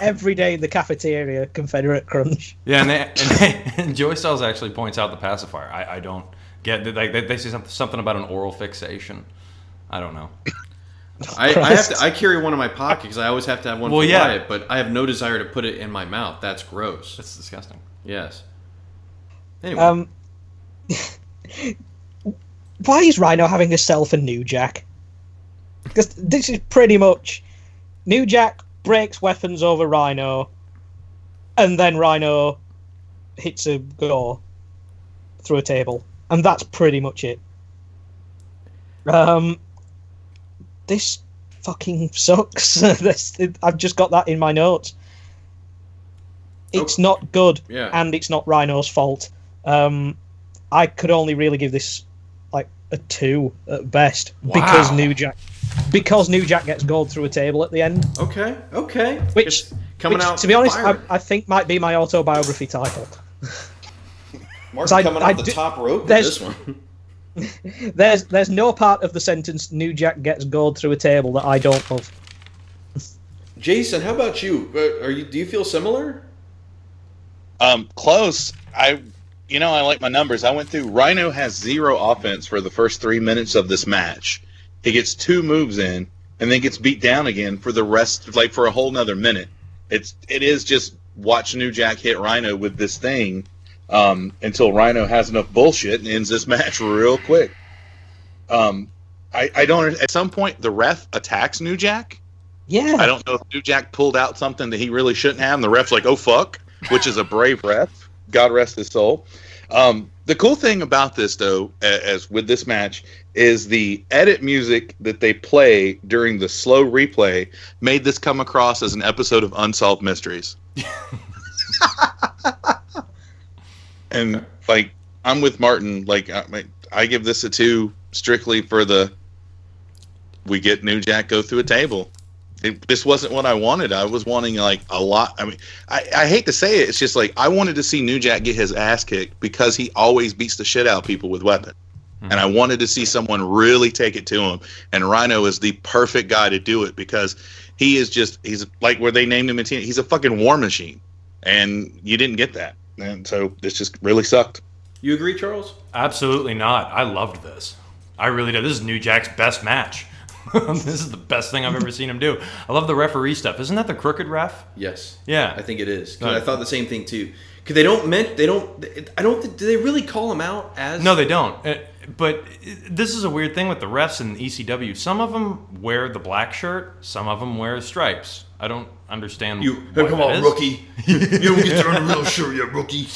Every day in the cafeteria, Confederate Crunch. Yeah, and, they, and, they, and Joey Styles actually points out the pacifier. I, I don't get like they, they say something, something about an oral fixation. I don't know. I, I have to. I carry one in my pocket because I always have to have one Well, for yeah. Wyatt, but I have no desire to put it in my mouth. That's gross. That's disgusting. Yes. Anyway, Um, why is Rhino having a sell for New Jack? Because this is pretty much New Jack breaks weapons over Rhino, and then Rhino hits a gore through a table, and that's pretty much it. Um, this fucking sucks. this, I've just got that in my notes. It's not good, Yeah. and it's not Rhino's fault. Um, I could only really give this like a two at best because New Jack because New Jack gets gold through a table at the end, okay, okay. which It's coming which, out. to be honest, I. I think might be my autobiography title. Mark's I- coming I off the do- top rope with there's- this one. There's there's no part of the sentence New Jack gets gold through a table that I don't love. Jason, how about you? Uh, Are you? Do you feel similar? Um, close. I, you know, I like my numbers. I went through. Rhino has zero offense for the first three minutes of this match. He gets two moves in, and then gets beat down again for the rest, like for a whole nother minute. It's it is just watch New Jack hit Rhino with this thing um, until Rhino has enough bullshit and ends this match real quick. Um, I, I don't. At some point, the ref attacks New Jack. Yeah, I don't know if New Jack pulled out something that he really shouldn't have, and the ref's like, "Oh fuck," which is a brave ref. God rest his soul. Um, the cool thing about this, though, as with this match, is the edit music that they play during the slow replay made this come across as an episode of Unsolved Mysteries. and like, I'm with Martin. Like, I, I give this a two strictly for the we get New Jack go through a table. It, this wasn't what I wanted. I was wanting like a lot. I mean, I, I hate to say it. It's just like I wanted to see New Jack get his ass kicked because he always beats the shit out of people with weapons. Hmm. And I wanted to see someone really take it to him. And Rhino is the perfect guy to do it because he is just he's like where they named him in TNA, he's a fucking war machine. And you didn't get that. And so this just really sucked. You agree, Charles? Absolutely not. I loved this. I really did. This is New Jack's best match. this is the best thing I've ever seen him do. I love the referee stuff. Isn't that the crooked ref? Yes. Yeah. I think it is. 'Cause Right. I thought the same thing too. Because they don't meant they don't. I don't. think- Do they really call him out as? No, they don't. Uh, But uh, this is a weird thing with the refs in ECW. Some of them wear the black shirt. Some of them wear stripes. I don't understand. You what come on, is. rookie. you don't get to earn a real sure yet, rookie.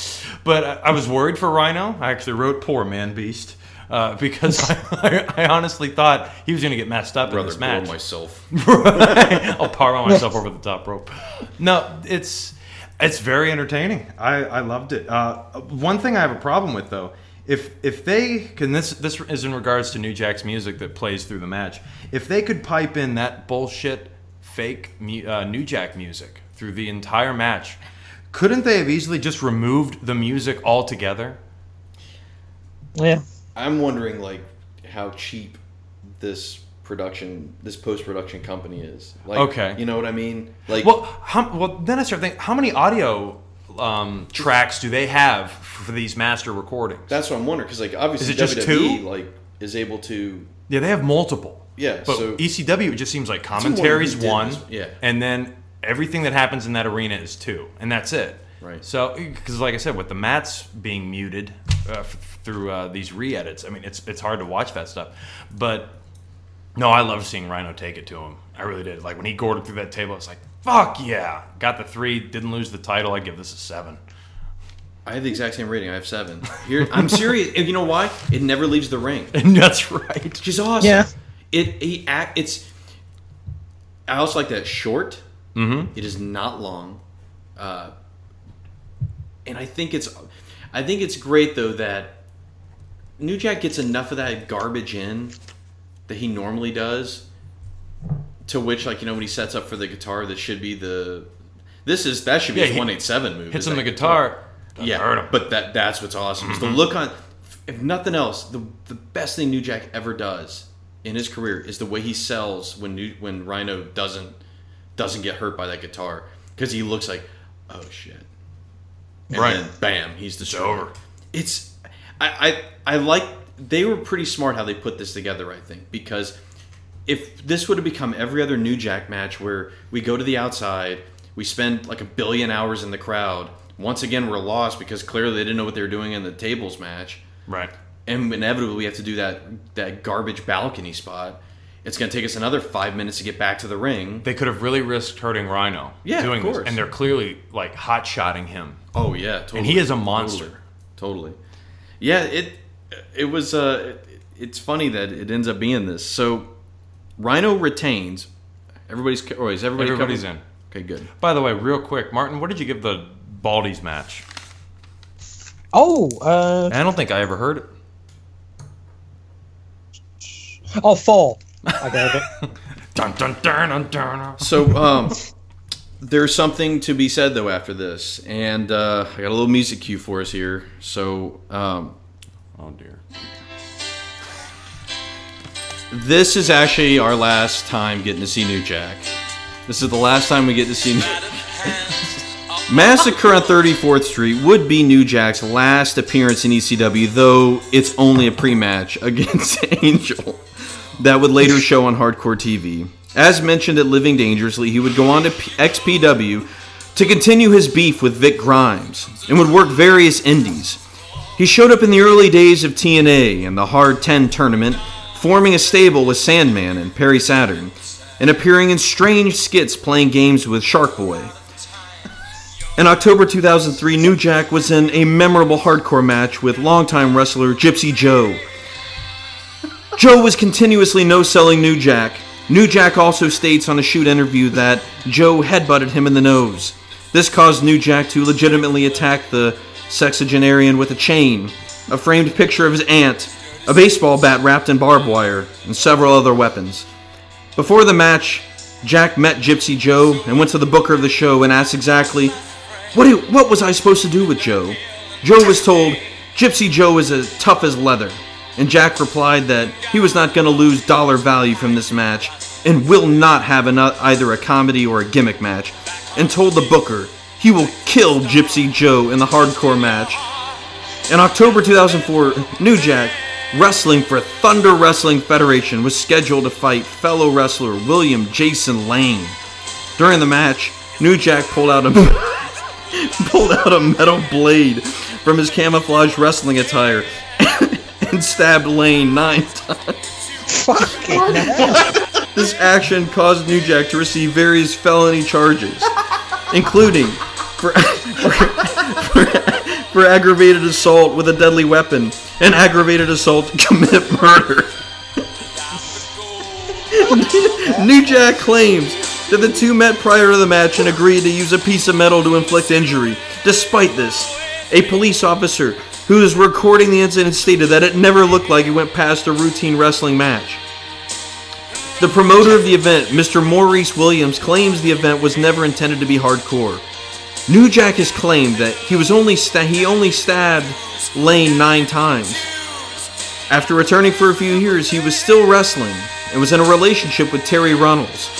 But I I was worried for Rhino. I actually wrote "Poor Man Beast" uh, because I, I honestly thought he was going to get messed up in Brother, this match. myself. I'll power myself over the top rope. No, it's it's very entertaining. I, I loved it. Uh, one thing I have a problem with though, if if they can this this is in regards to New Jack's music that plays through the match. If they could pipe in that bullshit fake mu- uh, New Jack music through the entire match, couldn't they have easily just removed the music altogether? Yeah. I'm wondering like how cheap this production, this post production company is. Like, Okay. You know what I mean? Like, Well, how, well, then I start thinking, how many audio um, tracks do they have for these master recordings? that's what I'm wondering. Because like obviously Is it just WWE two? like is able to. Yeah, they have multiple. Yeah, But so- ECW it just seems like more than commentary's we did one, yeah. and then everything that happens in that arena is two, and that's it. Right. So, because like I said, with the mats being muted uh, f- through uh, these re-edits, I mean, it's it's hard to watch that stuff. But no, I love seeing Rhino take it to him. I really did. Like when he gored through that table, it's like, fuck yeah, got the three, didn't lose the title. I give this a seven. I have the exact same rating. I have seven. Here, I'm serious. and you know why? It never leaves the ring. And that's right. Which is awesome. Yeah. It he act. It's. I also like that short. Mm-hmm. It is not long, uh, and I think it's, I think it's great though that New Jack gets enough of that garbage in that he normally does. To which, like you know, when he sets up for the guitar, that should be the. This is that should be Yeah, his one eight seven move. Hits on the that guitar. yeah, but that that's what's awesome. Is the look on. If nothing else, the the best thing New Jack ever does in his career is the way he sells when New, when Rhino doesn't doesn't get hurt by that guitar because he looks like oh shit, and Right. then bam, he's destroyed. over. It's I, I I like they were pretty smart how they put this together. I think because if this would have become every other New Jack match where we go to the outside, we spend like a billion hours in the crowd. Once again, we're lost because clearly they didn't know what they were doing in the tables match, right. And inevitably we have to do that that garbage balcony spot. It's going to take us another five minutes to get back to the ring. They could have really risked hurting Rhino Yeah, of doing this, and they're clearly like hot shotting him. Oh yeah, totally. And he is a monster. Totally. totally. Yeah, it it was uh it, it's funny that it ends up being this. So Rhino retains. Everybody's or is everybody Everybody's covered? in. Okay, good. By the way, real quick, Martin, what did you give the Baldies match? Oh, uh, I don't think I ever heard it. Oh, four. I gave it. Dun dun dun dun dun. So um there's something to be said though after this. And uh I got a little music cue for us here. So um Oh dear. this is actually our last time getting to see New Jack. This is the last time we get to see New Jack Massacre on 34th Street would be New Jack's last appearance in ECW, though it's only a pre match against Angel that would later show on Hardcore TV. As mentioned at Living Dangerously, he would go on to P- XPW to continue his beef with Vic Grimes and would work various indies. He showed up in the early days of TNA and the Hard 10 tournament, forming a stable with Sandman and Perry Saturn, and appearing in strange skits playing games with Shark Boy. In October 2003, New Jack was in a memorable hardcore match with longtime wrestler Gypsy Joe. Joe was continuously no selling New Jack. New Jack also states on a shoot interview that Joe headbutted him in the nose. This caused New Jack to legitimately attack the sexagenarian with a chain, a framed picture of his aunt, a baseball bat wrapped in barbed wire, and several other weapons. Before the match, Jack met Gypsy Joe and went to the booker of the show and asked exactly, what, do, what was I supposed to do with Joe? Joe was told, Gypsy Joe is as tough as leather. And Jack replied that he was not going to lose dollar value from this match and will not have an, uh, either a comedy or a gimmick match, and told the booker he will kill Gypsy Joe in the hardcore match. In October 2004, New Jack, wrestling for Thunder Wrestling Federation, was scheduled to fight fellow wrestler William Jason Lane. During the match, New Jack pulled out a pulled out a metal blade from his camouflage wrestling attire and stabbed Lane nine times. Fucking hell. This action caused New Jack to receive various felony charges, including for, for, for, for aggravated assault with a deadly weapon and aggravated assault to commit murder. New Jack claims that the two met prior to the match and agreed to use a piece of metal to inflict injury. Despite this, a police officer who was recording the incident stated that it never looked like it went past a routine wrestling match. The promoter of the event, Mr. Maurice Williams, claims the event was never intended to be hardcore. New Jack has claimed that he was only he only stabbed Lane nine times. After returning for a few years, he was still wrestling and was in a relationship with Terry Runnels.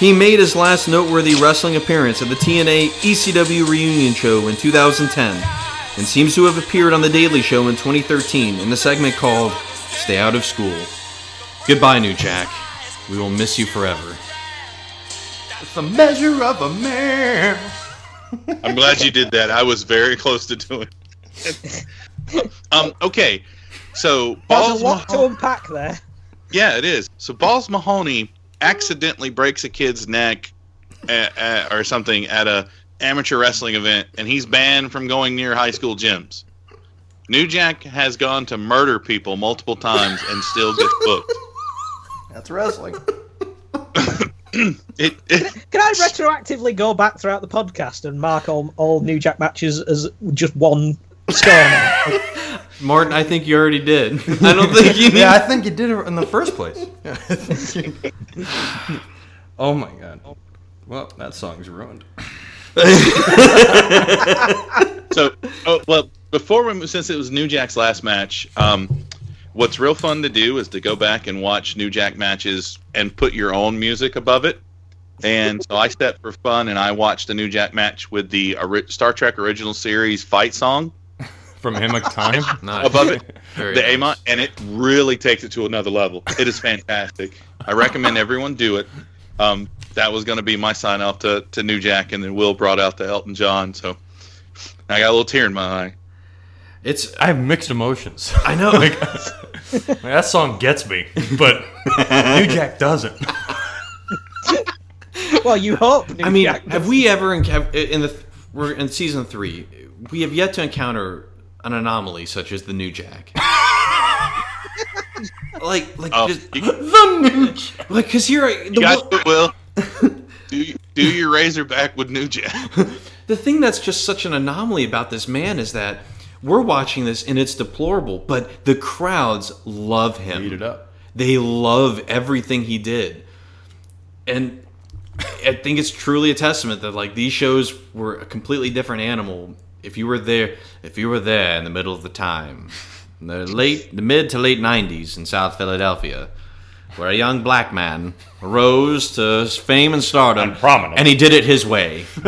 He made his last noteworthy wrestling appearance at the TNA ECW reunion show in 2010 and seems to have appeared on The Daily Show in 2013 in the segment called Stay Out of School. Goodbye, New Jack. We will miss you forever. It's the measure of a man. I'm glad you did that. I was very close to doing it. um, okay. So There's Balls a lot to Mahoney, unpack there. yeah, it is. So Balls Mahoney accidentally breaks a kid's neck at, at, or something at a amateur wrestling event, and he's banned from going near high school gyms. New Jack has gone to murder people multiple times and still gets booked. That's wrestling. It, it, Can I retroactively go back throughout the podcast and mark all, all New Jack matches as just one score? now? Martin, I think you already did. I don't think you need. yeah, I think you did it in the first place. oh my god. Well, that song's ruined. so, oh, well, before we, since it was New Jack's last match, um, what's real fun to do is to go back and watch New Jack matches and put your own music above it. And so I stepped for fun and I watched the New Jack match with the ori- Star Trek original series fight song From Amok Time. Nice. above it, Very the nice. Amon, and it really takes it to another level. It is fantastic. I recommend everyone do it. Um, that was going to be my sign off to, to New Jack, and then Will brought out the Elton John. So I got a little tear in my eye. It's. I have mixed emotions. I know. Like, like, that song gets me, but New Jack doesn't. well, you hope. New I mean, Jack have we ever enc- in the we're in season three? We have yet to encounter an anomaly such as the New Jack. Like, like, Oh, just, you- the New Jack. Like, cause here, I- the, You guys one- will do do your Razorback with New Jack. the thing that's just such an anomaly about this man is that we're watching this and it's deplorable, but the crowds love him. Eat it up. They love everything he did. And I think it's truly a testament that like these shows were a completely different animal. If you were there, if you were there in the middle of the time, in the late, the mid to late '90s in South Philadelphia, where a young black man rose to fame and stardom, And prominence. and he did it his way.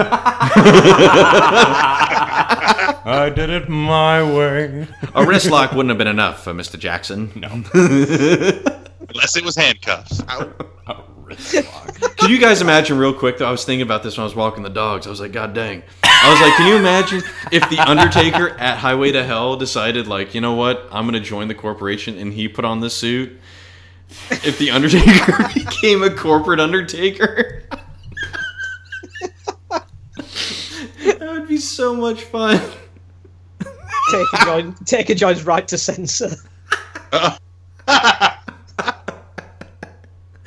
I did it my way. A wrist lock wouldn't have been enough for Mr. Jackson. No. Unless it was handcuffs. Could you guys imagine real quick though? I was thinking about this when I was walking the dogs. I was like, God dang. I was like, can you imagine if the Undertaker at Highway to Hell decided, like, you know what, I'm gonna join the corporation and he put on this suit? If the Undertaker became a corporate Undertaker. that would be so much fun. Taker, join, Taker joins right to censor.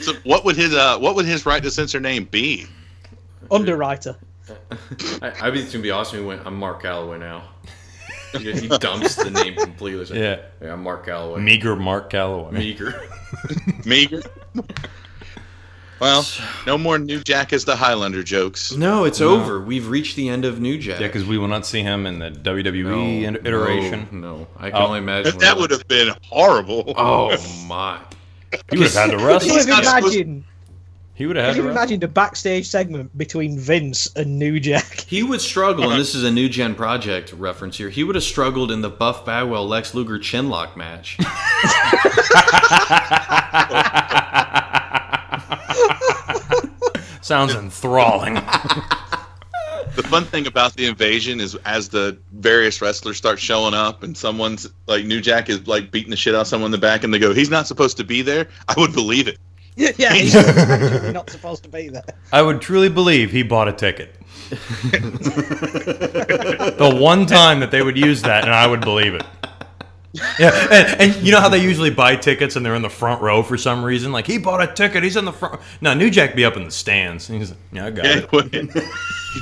So what would his uh, what would his right to censor name be? Underwriter. I, I think it's gonna be awesome. He went. I'm Mark Calaway now. he, he dumps the name completely. He's like, Yeah. yeah, I'm Mark Calaway. Meager Mark Calaway. Meager. Meager. Well, no more New Jack as the Highlander jokes. No, it's over. We've reached the end of New Jack. Yeah, because we will not see him in the WWE No, in- iteration. No, no. I can Oh. only imagine. That would have been horrible. Oh my! He would have had to wrestle. you He's not supposed- imagine? He would have Can had you imagine the backstage segment between Vince and New Jack? He would struggle, and this is a new gen project reference here. He would have struggled in the Buff Bagwell Lex Luger chinlock match. Sounds enthralling. The fun thing about the invasion is as the various wrestlers start showing up and someone's like New Jack is like beating the shit out of someone in the back and they go, He's not supposed to be there, I would believe it. yeah, he's not supposed to be there. I would truly believe he bought a ticket. the one time that they would use that, and I would believe it. Yeah, and, and you know how they usually buy tickets and they're in the front row for some reason? Like, he bought a ticket, he's in the front. No, New Jack be up in the stands. He's like, yeah, I got Yeah, it. would. He's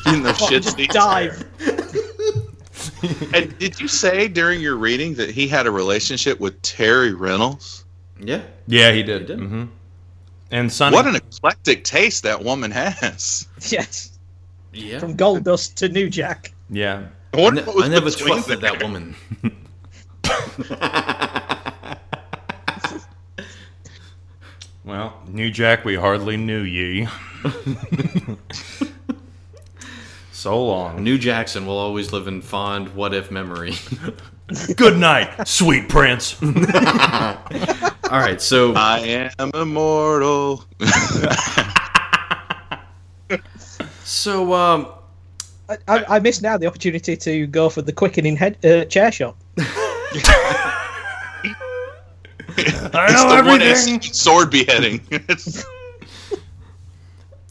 in the shit Just dive. And did you say during your reading that he had a relationship with Terry Reynolds? Yeah, Yeah, he did. He did. hmm And Sonny, What an eclectic taste that woman has. Yes, yeah. from Goldust to New Jack. yeah. I I, wonder ne- what was I never between trusted there. that woman. Well, New Jack, we hardly knew ye. so long. New Jackson will always live in fond what if memory. Good night, sweet prince. All right, so I am immortal. so um, I, I, I miss now the opportunity to go for the quickening head uh, chair shot. I It's know the one everything. that's sword beheading.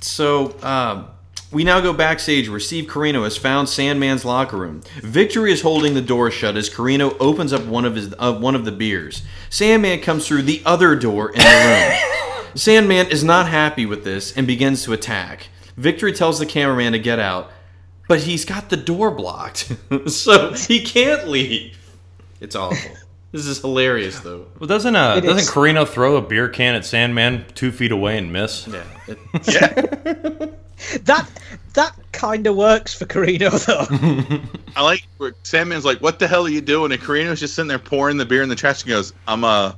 So, um, we now go backstage where Steve Corino has found Sandman's locker room. Victory is holding the door shut as Corino opens up one of his uh, one of the beers. Sandman comes through the other door in the room. Sandman is not happy with this and begins to attack. Victory tells the cameraman to get out, but he's got the door blocked, so he can't leave. It's awful. This is hilarious, though. Well, doesn't uh, It doesn't is. Corino throw a beer can at Sandman two feet away and miss? Yeah, it- yeah. That that kind of works for Corino though. I like where Sandman's like, "What the hell are you doing?" And Corino's just sitting there pouring the beer in the trash. and goes, "I'm uh,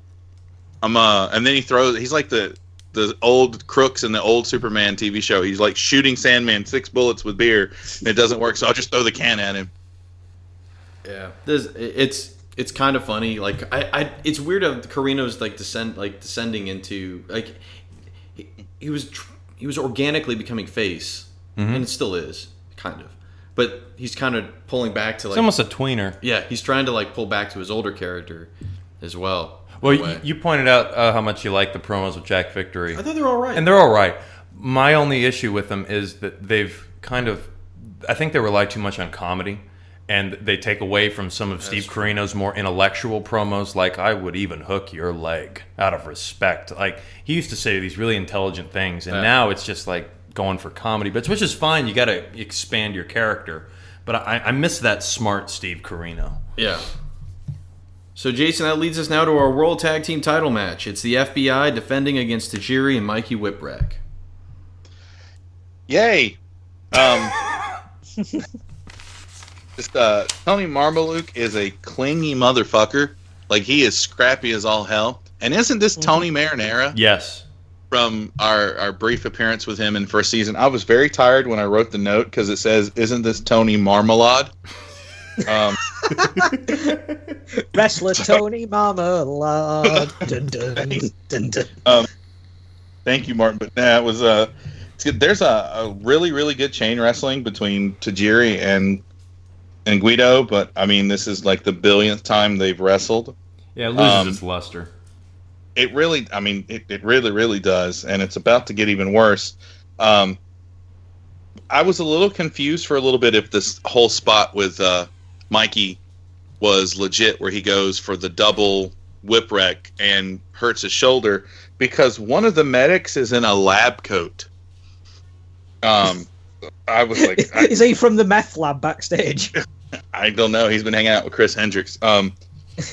I'm uh," and then he throws. He's like the the old crooks in the old Superman TV show. He's like shooting Sandman six bullets with beer, and it doesn't work. So I'll just throw the can at him. Yeah, this it's it's kind of funny. Like I, I it's weird of Corino's like descend like descending into like he, he was tr- he was organically becoming face, and it still is kind of, but he's kind of pulling back to It's like almost a tweener. yeah, he's trying to like pull back to his older character as well. Well, you, you pointed out uh, how much you like the promos of Jack Victory. I thought they're all right. and they're all right. My only issue with them is that they've kind of, I think they rely too much on comedy, and they take away from some of Steve Corino's more intellectual promos. Like I would even hook your leg out of respect. Like he used to say these really intelligent things, and Yeah. now it's just like going for comedy. But which is fine. You got to expand your character. But I, I miss that smart Steve Corino. Yeah. So, Jason, that leads us now to our World Tag Team title match. It's the FBI defending against Tajiri and Mikey Whipwreck. Yay! Um, just uh, Tony Mamaluke is a clingy motherfucker. Like he is scrappy as all hell. And isn't this Tony Marinara Yes. from our our brief appearance with him in first season? I was very tired when I wrote the note because it says, "Isn't this Tony Marmalade?" Um, Wrestler Tony Marmalade. Dun, dun, dun, dun. Thank you, Martin. But nah, it was uh, it's good. there's a, a really really good chain wrestling between Tajiri and and Guido. But I mean, this is like the billionth time they've wrestled. Yeah, it loses Um, its luster. It really, I mean, it, it really really does, and it's about to get even worse. Um, I was a little confused for a little bit if this whole spot with uh, Mikey was legit, where he goes for the double whip wreck and hurts his shoulder because one of the medics is in a lab coat. Um, I was like, I, Is he from the meth lab backstage? I don't know. He's been hanging out with Chris Hendricks. Um,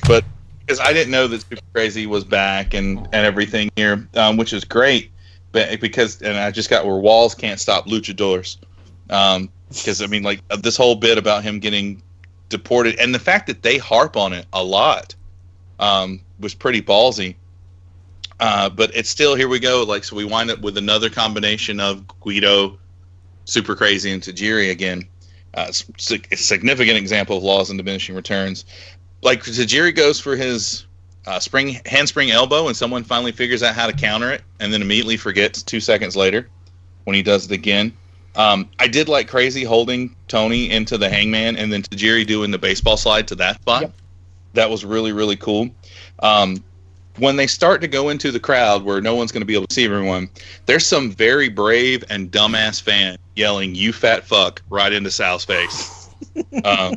but because I didn't know that Super Crazy was back and and everything here, um, which is great. But because and I just got where walls can't stop luchadors. Um, because I mean, like uh, this whole bit about him getting deported and the fact that they harp on it a lot um, was pretty ballsy. Uh, but it's still here we go. Like so, we wind up with another combination of Guido, Super Crazy, and Tajiri again. Uh, a significant example of laws and diminishing returns. Like Tajiri goes for his uh, spring handspring elbow, and someone finally figures out how to counter it, and then immediately forgets two seconds later when he does it again. Um, I did like Crazy holding Tony into the hangman, and then Tajiri doing the baseball slide to that spot. Yep. That was really really cool. Um, when they start to go into the crowd where no one's going to be able to see everyone, there's some very brave and dumbass fan yelling "You fat fuck" right into Sal's face, um,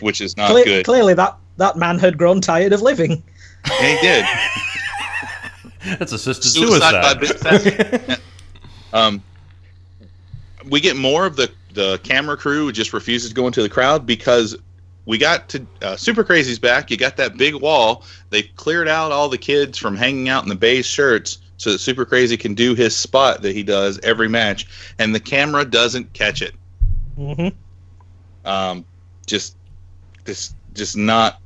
which is not Cle- good. Clearly, that, that man had grown tired of living. And he did. That's assisted Suicide by suicide. Big Fat. um, we get more of the the camera crew who just refuses to go into the crowd because we got to uh, Super Crazy's back. You got that big wall. They've cleared out all the kids from hanging out in the beige shirts so that Super Crazy can do his spot that he does every match, and the camera doesn't catch it. Mm-hmm. Um, just this just not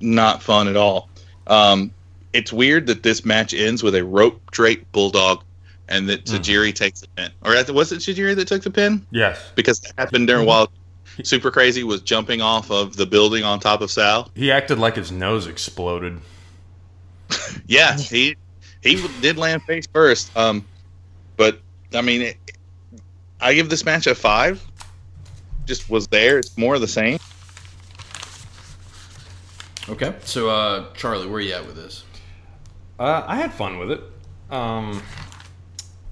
not fun at all. Um, it's weird that this match ends with a rope drape bulldog, and that Tajiri takes the pin. Or was it Tajiri that took the pin? yes. Because that happened during while Super Crazy was jumping off of the building on top of Sal. He acted like his nose exploded. Yeah, he he did land face first. Um, but I mean, it, I give this match a five. Just was there. It's more of the same. Okay. So, uh, Charlie, where are you at with this? Uh, I had fun with it. Um,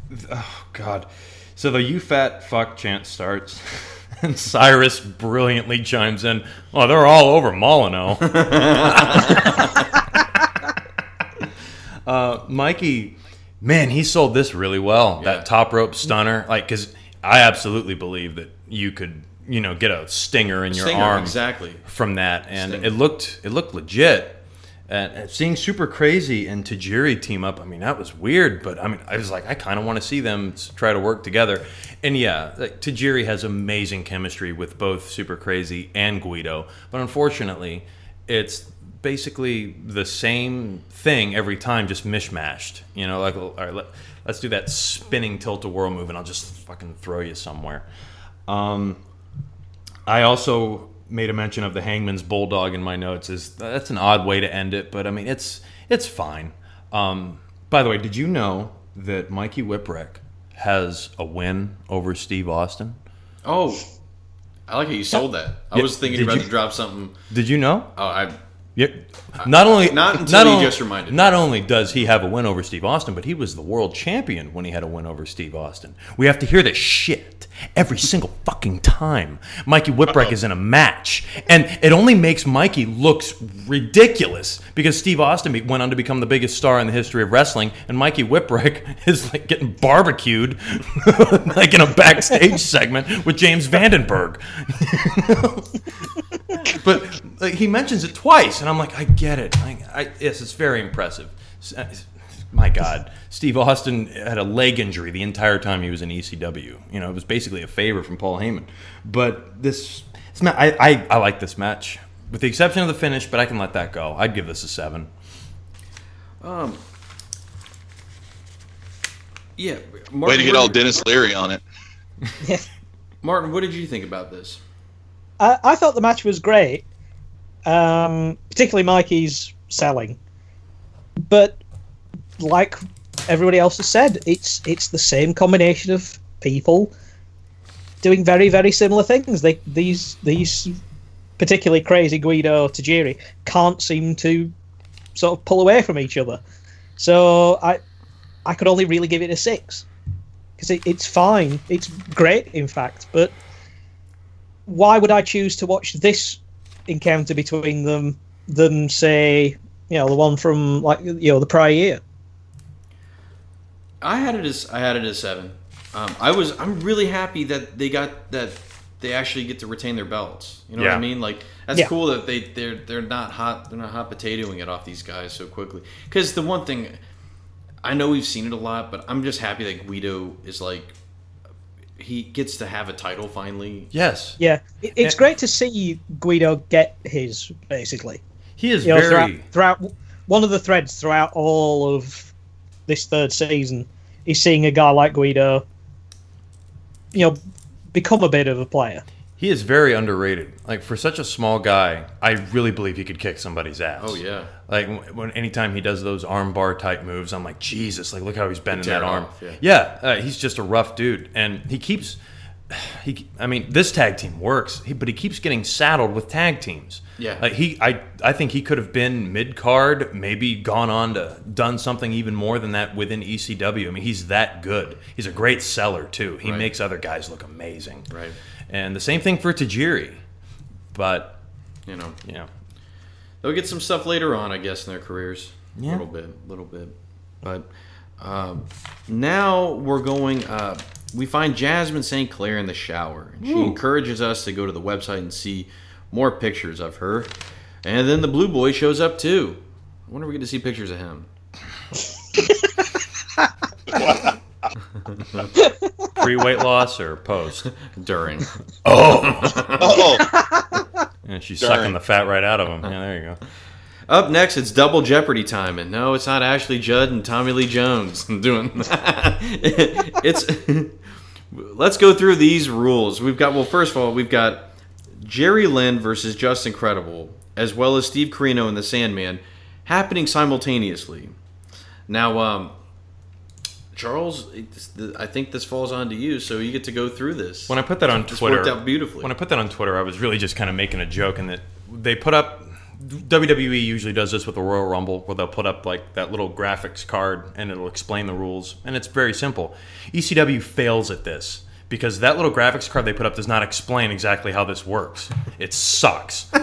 th- oh God. So the "you fat fuck" chant starts, and Cyrus brilliantly chimes in. "Oh, they're all over Molyneux." uh, Mikey, man, he sold this really well. Yeah. That top rope stunner, like, because I absolutely believe that you could, you know, get a stinger in your Stinger, arm exactly. from that, and Stinger. it looked it looked legit. And seeing Super Crazy and Tajiri team up, I mean, that was weird. But I mean, I was like, I kind of want to see them try to work together. And yeah, like, Tajiri has amazing chemistry with both Super Crazy and Guido. But unfortunately, it's basically the same thing every time, just mishmashed. You know, like, all right, let, let's do that spinning tilt a whirl move, and I'll just fucking throw you somewhere. Um, I also made a mention of the Hangman's Bulldog in my notes. Is that's an odd way to end it, but I mean it's it's fine. Um, by the way, did you know that Mikey Whipwreck has a win over Steve Austin? Oh, I like how you sold that. I Yeah, was thinking about you- to drop something. Did you know? Oh, I Yep. Not only Not until you only- just reminded me. Not only does he have a win over Steve Austin, but he was the world champion when he had a win over Steve Austin. We have to hear this shit every single fucking time. Mikey Whipwreck is in a match, and it only makes Mikey looks ridiculous because Steve Austin went on to become the biggest star in the history of wrestling, and Mikey Whipwreck is like getting barbecued, like in a backstage segment with James Vandenberg. but like, he mentions it twice, and I'm like, I get it. I, I, yes, it's very impressive. Uh, S- My God, Steve Austin had a leg injury the entire time he was in ECW. You know, it was basically a favor from Paul Heyman. But this, this ma- I, I, I like this match, with the exception of the finish. But I can let that go. I'd give this a seven. um. Yeah, Martin, Way to get all did- Denis Leary on it. Martin, what did you think about this? I, I thought the match was great, um, particularly Mikey's selling. But like everybody else has said, it's it's the same combination of people doing very very similar things. They these these particularly crazy Guido Tajiri can't seem to sort of pull away from each other. So I I could only really give it a six. because it, it's fine. It's great, in fact. But why would I choose to watch this encounter between them than say, you know, the one from like you know the prior year? I had it as I had it as seven. Um, I was I'm really happy that they got that they actually get to retain their belts. You know what I mean? Like that's Yeah. cool that they they're they're not hot they're not hot potatoing it off these guys so quickly. Because the one thing I know we've seen it a lot, but I'm just happy that Guido is like he gets to have a title finally. Yes, Yeah, it's Eh. great to see Guido get his basically. he is You know, very. throughout, throughout one of the threads throughout all of this third season is seeing a guy like Guido, you know, become a bit of a player. He is very underrated. Like for such a small guy, I really believe he could kick somebody's ass. Oh yeah. Like when anytime he does those arm bar type moves, I'm like, Jesus! Like look how he's bending that arm. off, yeah. uh, he's just a rough dude, and he keeps. He, I mean, this tag team works, he, but he keeps getting saddled with tag teams. Yeah. like he, I, I think he could have been mid card, maybe gone on to done something even more than that within ECW. I mean, he's that good. He's a great seller too. He Right. makes other guys look amazing. Right. And the same thing for Tajiri, but You know. you know, They'll get some stuff later on, I guess, in their careers. Yeah. A little bit, a little bit. But um, now we're going. Uh, we find Jasmine St. Clair in the shower. And she encourages us to go to the website and see more pictures of her. And then the blue boy shows up too. I wonder if we get to see pictures of him. pre weight loss or post. During. Oh, oh. And she's Darn. sucking the fat right out of him. Yeah, there you go. Up next, it's double Jeopardy time, and no, it's not Ashley Judd and Tommy Lee Jones doing. it's. Let's go through these rules. We've got well, first of all, we've got Jerry Lynn versus Justin Credible, as well as Steve Corino and the Sandman, happening simultaneously. Now, um, Charles, I think this falls onto you, so you get to go through this. When I put that on This Twitter, worked out beautifully. When I put that on Twitter, I was really just kind of making a joke, and that they put up. WWE usually does this with the Royal Rumble, where they'll put up like that little graphics card, and it'll explain the rules, and it's very simple. ECW fails at this because that little graphics card they put up does not explain exactly how this works. It sucks.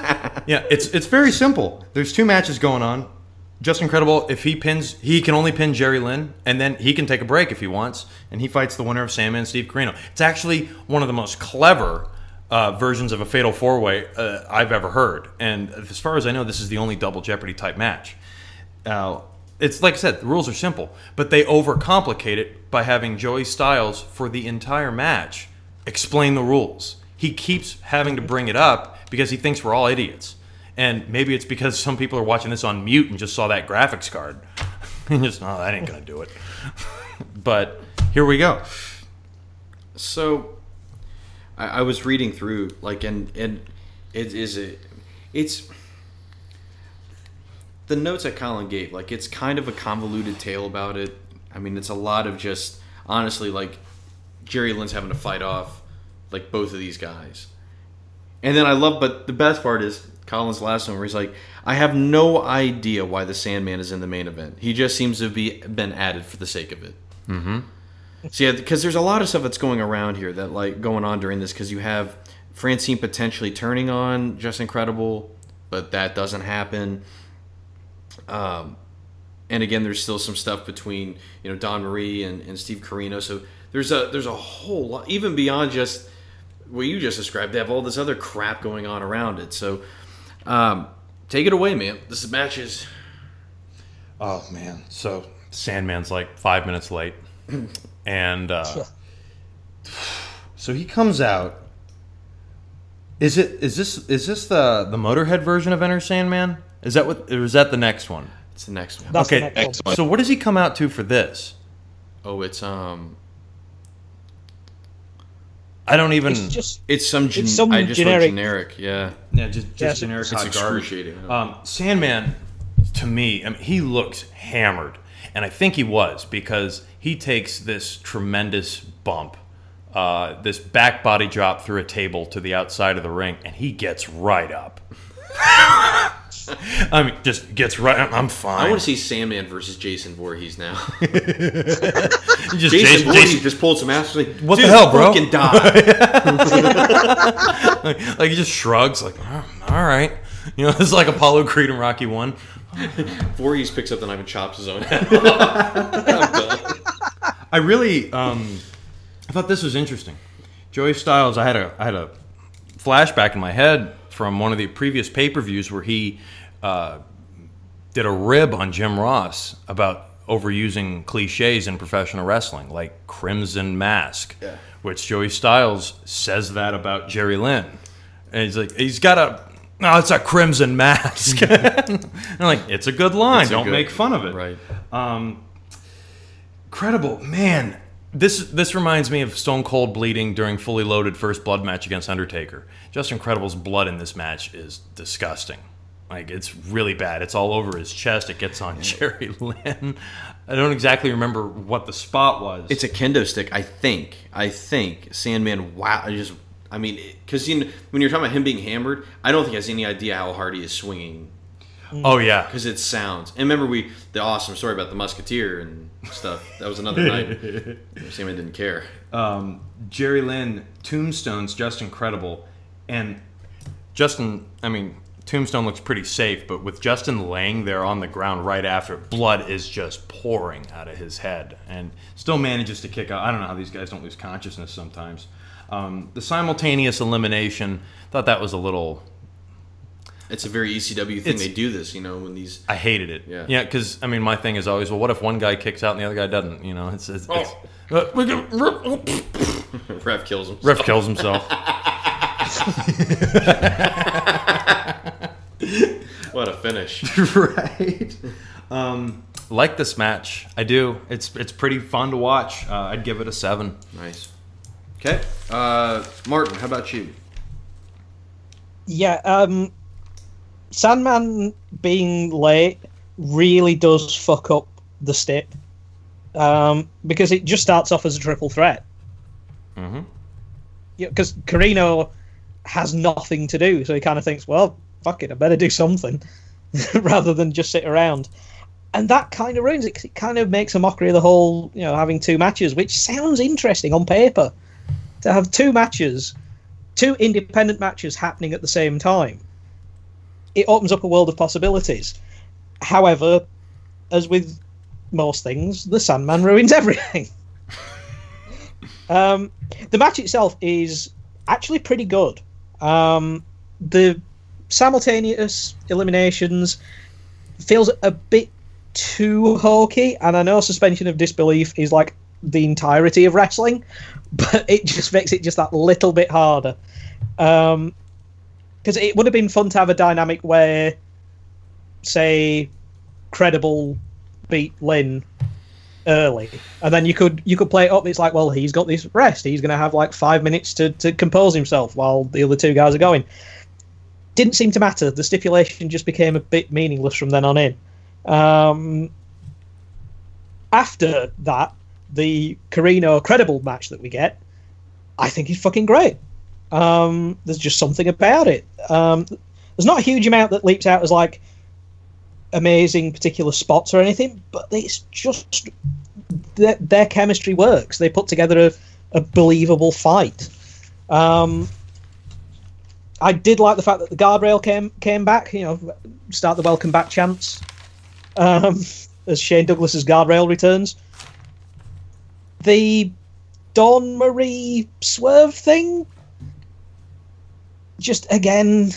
yeah, it's it's very simple. There's two matches going on. Justin Credible. If he pins, he can only pin Jerry Lynn, and then he can take a break if he wants, and he fights the winner of Sandman and Steve Corino. It's actually one of the most clever uh, versions of a Fatal Four Way uh, I've ever heard. And as far as I know, this is the only Double Jeopardy type match. Uh, it's like I said, the rules are simple, but they overcomplicate it by having Joey Styles for the entire match explain the rules. He keeps having to bring it up because he thinks we're all idiots. And maybe it's because some people are watching this on mute and just saw that graphics card. and just, oh, that ain't going to do it. but here we go. So, I, I was reading through like, and and it is it, it's the notes that Colin gave. Like, it's kind of a convoluted tale about it. I mean, it's a lot of just honestly like Jerry Lynn's having to fight off like both of these guys, and then I love. But the best part is Colin's last one, where he's like, "I have no idea why the Sandman is in the main event. He just seems to be been added for the sake of it." Mm-hmm. So yeah, because there's a lot of stuff that's going around here that like going on during this because you have Francine potentially turning on Justin Credible, but that doesn't happen. Um, and again, there's still some stuff between you know Dawn Marie and, and Steve Corino. So there's a there's a whole lot even beyond just what you just described. They have all this other crap going on around it. So um, take it away, man. This match is Oh man! So Sandman's like five minutes late, and uh, so he comes out. Is it is this is this the the Motorhead version of Enter Sandman? Is that what or is that the next one? it's the next one. That's Okay. the next one. Excellent. So what does he come out to for this? Oh, it's um, I don't even. It's just it's some gen- It's some I just generic- generic. Yeah, yeah, just Yeah, generic it's hot garbage. excruciating. Um, Sandman, to me, I mean, he looks hammered, and I think he was because he takes this tremendous bump, uh, this back body drop through a table to the outside of the ring, and he gets right up. I mean, just gets right. I'm- I'm fine. I want to see Sandman versus Jason Voorhees now. Just Jason, Jason- Voorhees Jason- just pulled some ass. Like, What the "Dude, hell, bro?" Fucking die. like he just shrugs, like, "Oh, all right. You know, it's like Apollo Creed and Rocky One. Voorhees picks up the knife and chops his own head. off. I really, um, I thought this was interesting. Joey Styles, I had a, I had a flashback in my head from one of the previous pay per views where he uh, did a rib on Jim Ross about overusing cliches in professional wrestling, like Crimson Mask, Yeah. which Joey Styles says that about Jerry Lynn. And he's like, he's got a, no, it's a Crimson Mask. and I'm like, it's a good line. A Don't good- make fun of it. right. Incredible, man. This this reminds me of Stone Cold bleeding during fully loaded first blood match against Undertaker. Justin Credible's blood in this match is disgusting. Like it's really bad. It's all over his chest. It gets on Jerry Lynn. I don't exactly remember what the spot was. It's a kendo stick, I think. I think Sandman. Wow, I just. I mean, because you know, when you're talking about him being hammered, I don't think he has any idea how hard he is swinging oh yeah, mm. because it sounds. And remember, we the awesome story about the musketeer and stuff. That was another night. Sandman didn't care. um, Jerry Lynn tombstones Justin Credible, and Justin. I mean, Tombstone looks pretty safe, but with Justin laying there on the ground right after, blood is just pouring out of his head, and still manages to kick out. I don't know how these guys don't lose consciousness sometimes. Um, the simultaneous elimination, thought that was a little. It's a very ECW thing. It's- they do this, you know, when these. I hated it. Yeah. yeah. Because I mean, my thing is always, well, what if one guy kicks out and the other guy doesn't? You know, it's it's. it's Oh. uh, we can- Ref kills him. Ref kills himself. What a finish. right. Um, like this match, I do. It's it's pretty fun to watch. Uh, I'd give it a seven. nice. Okay. Uh, Martin, how about you? Yeah, um, Sandman being late really does fuck up the stip um, because it just starts off as a triple threat. Mm-hmm. Yeah, because Corino has nothing to do, so he kind of thinks, well, fuck it, I better do something rather than just sit around. And that kind of ruins it 'cause it kind of makes a mockery of the whole, you know, having two matches, which sounds interesting on paper. To have two matches, two independent matches happening at the same time, it opens up a world of possibilities. However, as with most things, the Sandman ruins everything. um, the match itself is actually pretty good. Um, the simultaneous eliminations feels a bit too hokey, and I know suspension of disbelief is like the entirety of wrestling, but it just makes it just that little bit harder. Um, because it would have been fun to have a dynamic where, say, credible beat Lynn early, and then you could you could play it up. It's like, well, he's got this rest. He's going to have like five minutes to to compose himself while the other two guys are going. Didn't seem to matter. The stipulation just became a bit meaningless from then on in. Um, after that, the Corino credible match that we get, I think is fucking great. Um, there's just something about it. Um, there's not a huge amount that leaps out as like amazing particular spots or anything, but it's just their, their chemistry works. They put together a, a believable fight. Um, I did like the fact that the guardrail came came back. You know, start the welcome back chants um, as Shane Douglas's guardrail returns. The Dawn Marie swerve thing, just again,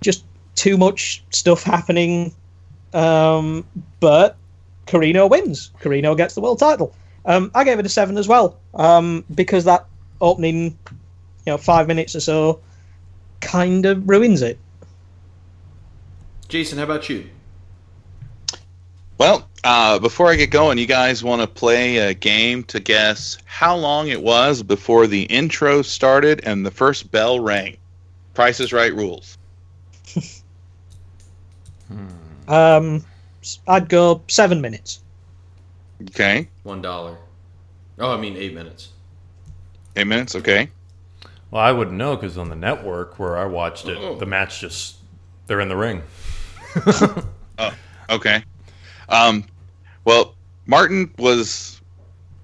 just too much stuff happening. Um, but Corino wins. Corino gets the world title. Um, I gave it a seven as well um, because that opening, you know, five minutes or so, kind of ruins it. Jason, how about you? Well, uh, before I get going, you guys want to play a game to guess how long it was before the intro started and the first bell rang? Price is Right rules. Um, I'd go seven minutes. Okay, One dollar. Oh, I mean eight minutes. eight minutes. Okay. Well, I wouldn't know because on the network where I watched it, the match just they're in the ring. oh, Okay. Um, well, Martin was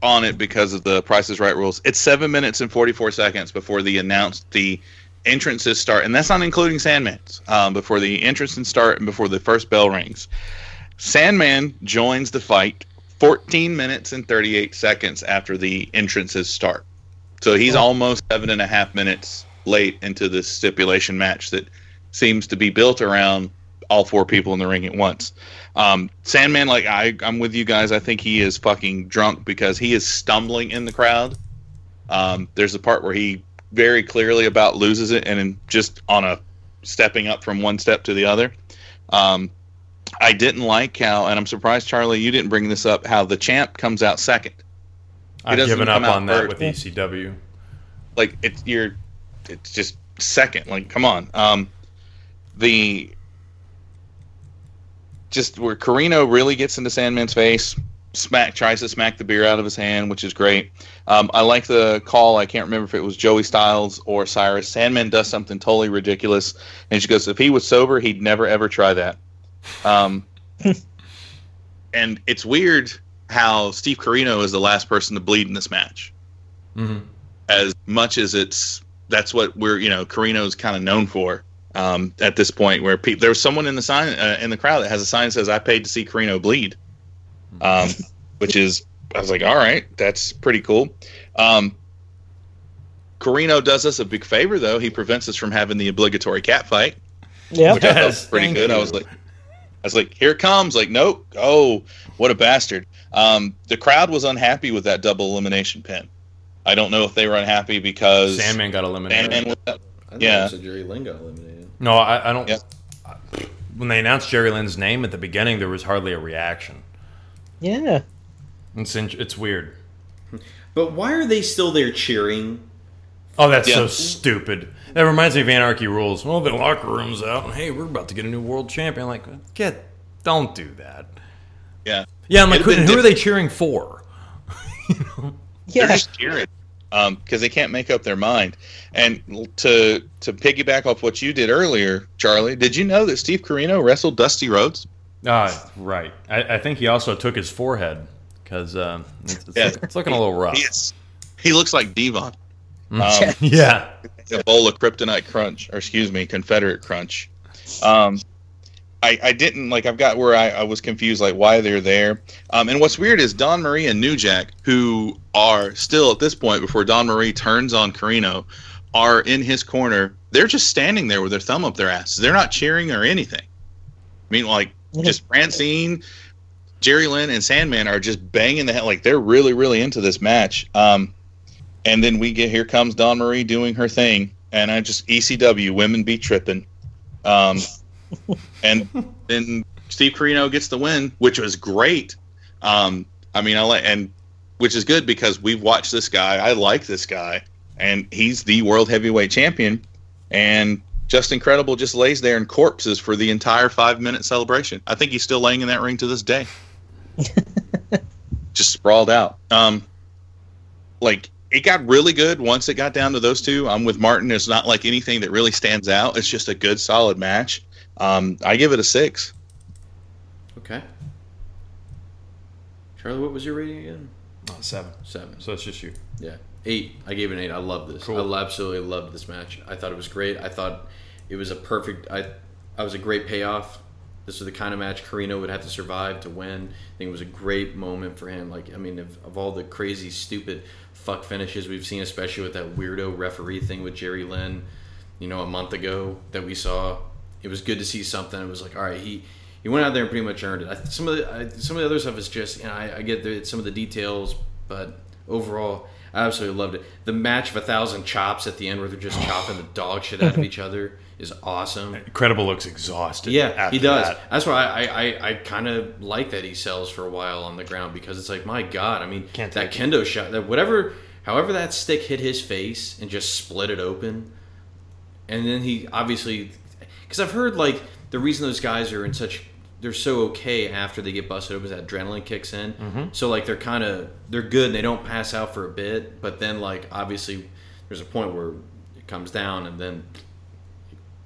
on it because of the Price is Right rules. It's seven minutes and forty four seconds before the announced the entrances start, and that's not including Sandman's. Um, before the entrances start and before the first bell rings, Sandman joins the fight 14 minutes and 38 seconds after the entrances start. So he's almost seven and a half minutes late into this stipulation match that seems to be built around all four people in the ring at once. Um, Sandman, like I, I'm with you guys. I think he is fucking drunk because he is stumbling in the crowd. Um, there's a part where he very clearly about loses it, and then just on a stepping up from one step to the other. Um, I didn't like how, and I'm surprised, Charlie, you didn't bring this up. How the champ comes out second. I've given up on that with ECW. like it's you're it's just second like come on um the just where Corino really gets into Sandman's face smack tries to smack the beer out of his hand which is great. Um, I like the call. I can't remember if it was Joey Styles or Cyrus. Sandman does something totally ridiculous. And she goes if he was sober he'd never ever try that. Um, and it's weird how Steve Corino is the last person to bleed in this match. Mhm. as much as it's that's what we're you know Corino's kind of known for um, at this point where people there was someone in the sign uh, in the crowd that has a sign that says I paid to see Corino bleed um, which is I was like all right that's pretty cool um, Corino does us a big favor though he prevents us from having the obligatory cat fight Yeah. which I thought was pretty thank good. I was like, I was like, here it comes. Like, nope. Oh, what a bastard. Um, the crowd was unhappy with that double elimination pin. I don't know if they were unhappy because Sandman got eliminated. Sandman was. I think Yeah. also Jerry Lynn got eliminated. No, I, I don't. Yep. When they announced Jerry Lynn's name at the beginning, there was hardly a reaction. Yeah. It's in, it's weird. But why are they still there cheering? Oh, that's so stupid. That reminds me of Anarchy Rulz. Well, the locker room's out, and hey, we're about to get a new world champion. Like, get, don't do that. Yeah. Yeah, I'm like, It'd been who are they cheering for? you know They're Yeah. just cheering because they can't make up their mind. And to to piggyback off what you did earlier, Charlie, did you know that Steve Corino wrestled Dusty Rhodes? Ah, right. I, I think he also took his forehead because um, it's, it's, Yeah. it's looking a little rough. He is. He looks like Devon. Um, Yeah. a bowl of kryptonite crunch or excuse me confederate crunch um I, I didn't like I've got where I, I was confused like why they're there. Um, and what's weird is Dawn Marie and New Jack, who are still at this point before Dawn Marie turns on Corino, are in his corner. They're just standing there with their thumb up their asses. They're not cheering or anything. I mean, like just Francine, Jerry Lynn, and Sandman are just banging the head like they're really, really into this match. Um, and then we get here comes Dawn Marie doing her thing, and I just ECW women be tripping. Um, and then Steve Corino gets the win, which was great. Um, I mean, I like and which is good because we've watched this guy. I like this guy, and he's the world heavyweight champion. And Justin Credible, just lays there in corpses for the entire five minute celebration. I think he's still laying in that ring to this day, just sprawled out. Um, like it got really good once it got down to those two. I'm with Martin. It's not like anything that really stands out. It's just a good, solid match. Um, I give it a six. Okay. Charlie, what was your rating again? Oh, seven. Seven. So it's just you. Yeah, eight. I gave it an eight. I love this. Cool. I absolutely loved this match. I thought it was great. I thought it was a perfect. I, I was a great payoff. This was the kind of match Corino would have to survive to win. I think it was a great moment for him. Like, I mean, of, of all the crazy, stupid fuck finishes we've seen, especially with that weirdo referee thing with Jerry Lynn, you know, a month ago that we saw, it was good to see something. It was like, all right, he he went out there and pretty much earned it. I, some of the I, some of the other stuff is just, you know, I, I get the, some of the details, but overall, I absolutely loved it. The match of a thousand chops at the end, where they're just chopping the dog shit out of each other, is awesome. Incredible looks exhausted. Yeah, he does. that. That's why I, I, I kind of like that he sells for a while on the ground because it's like, my God, I mean, Can't that kendo shot, that whatever, however that stick hit his face and just split it open, and then he obviously, because I've heard like the reason those guys are in such, they're so okay after they get busted open is that adrenaline kicks in. Mm-hmm. So like they're kind of they're good and they don't pass out for a bit, but then like obviously there's a point where it comes down and then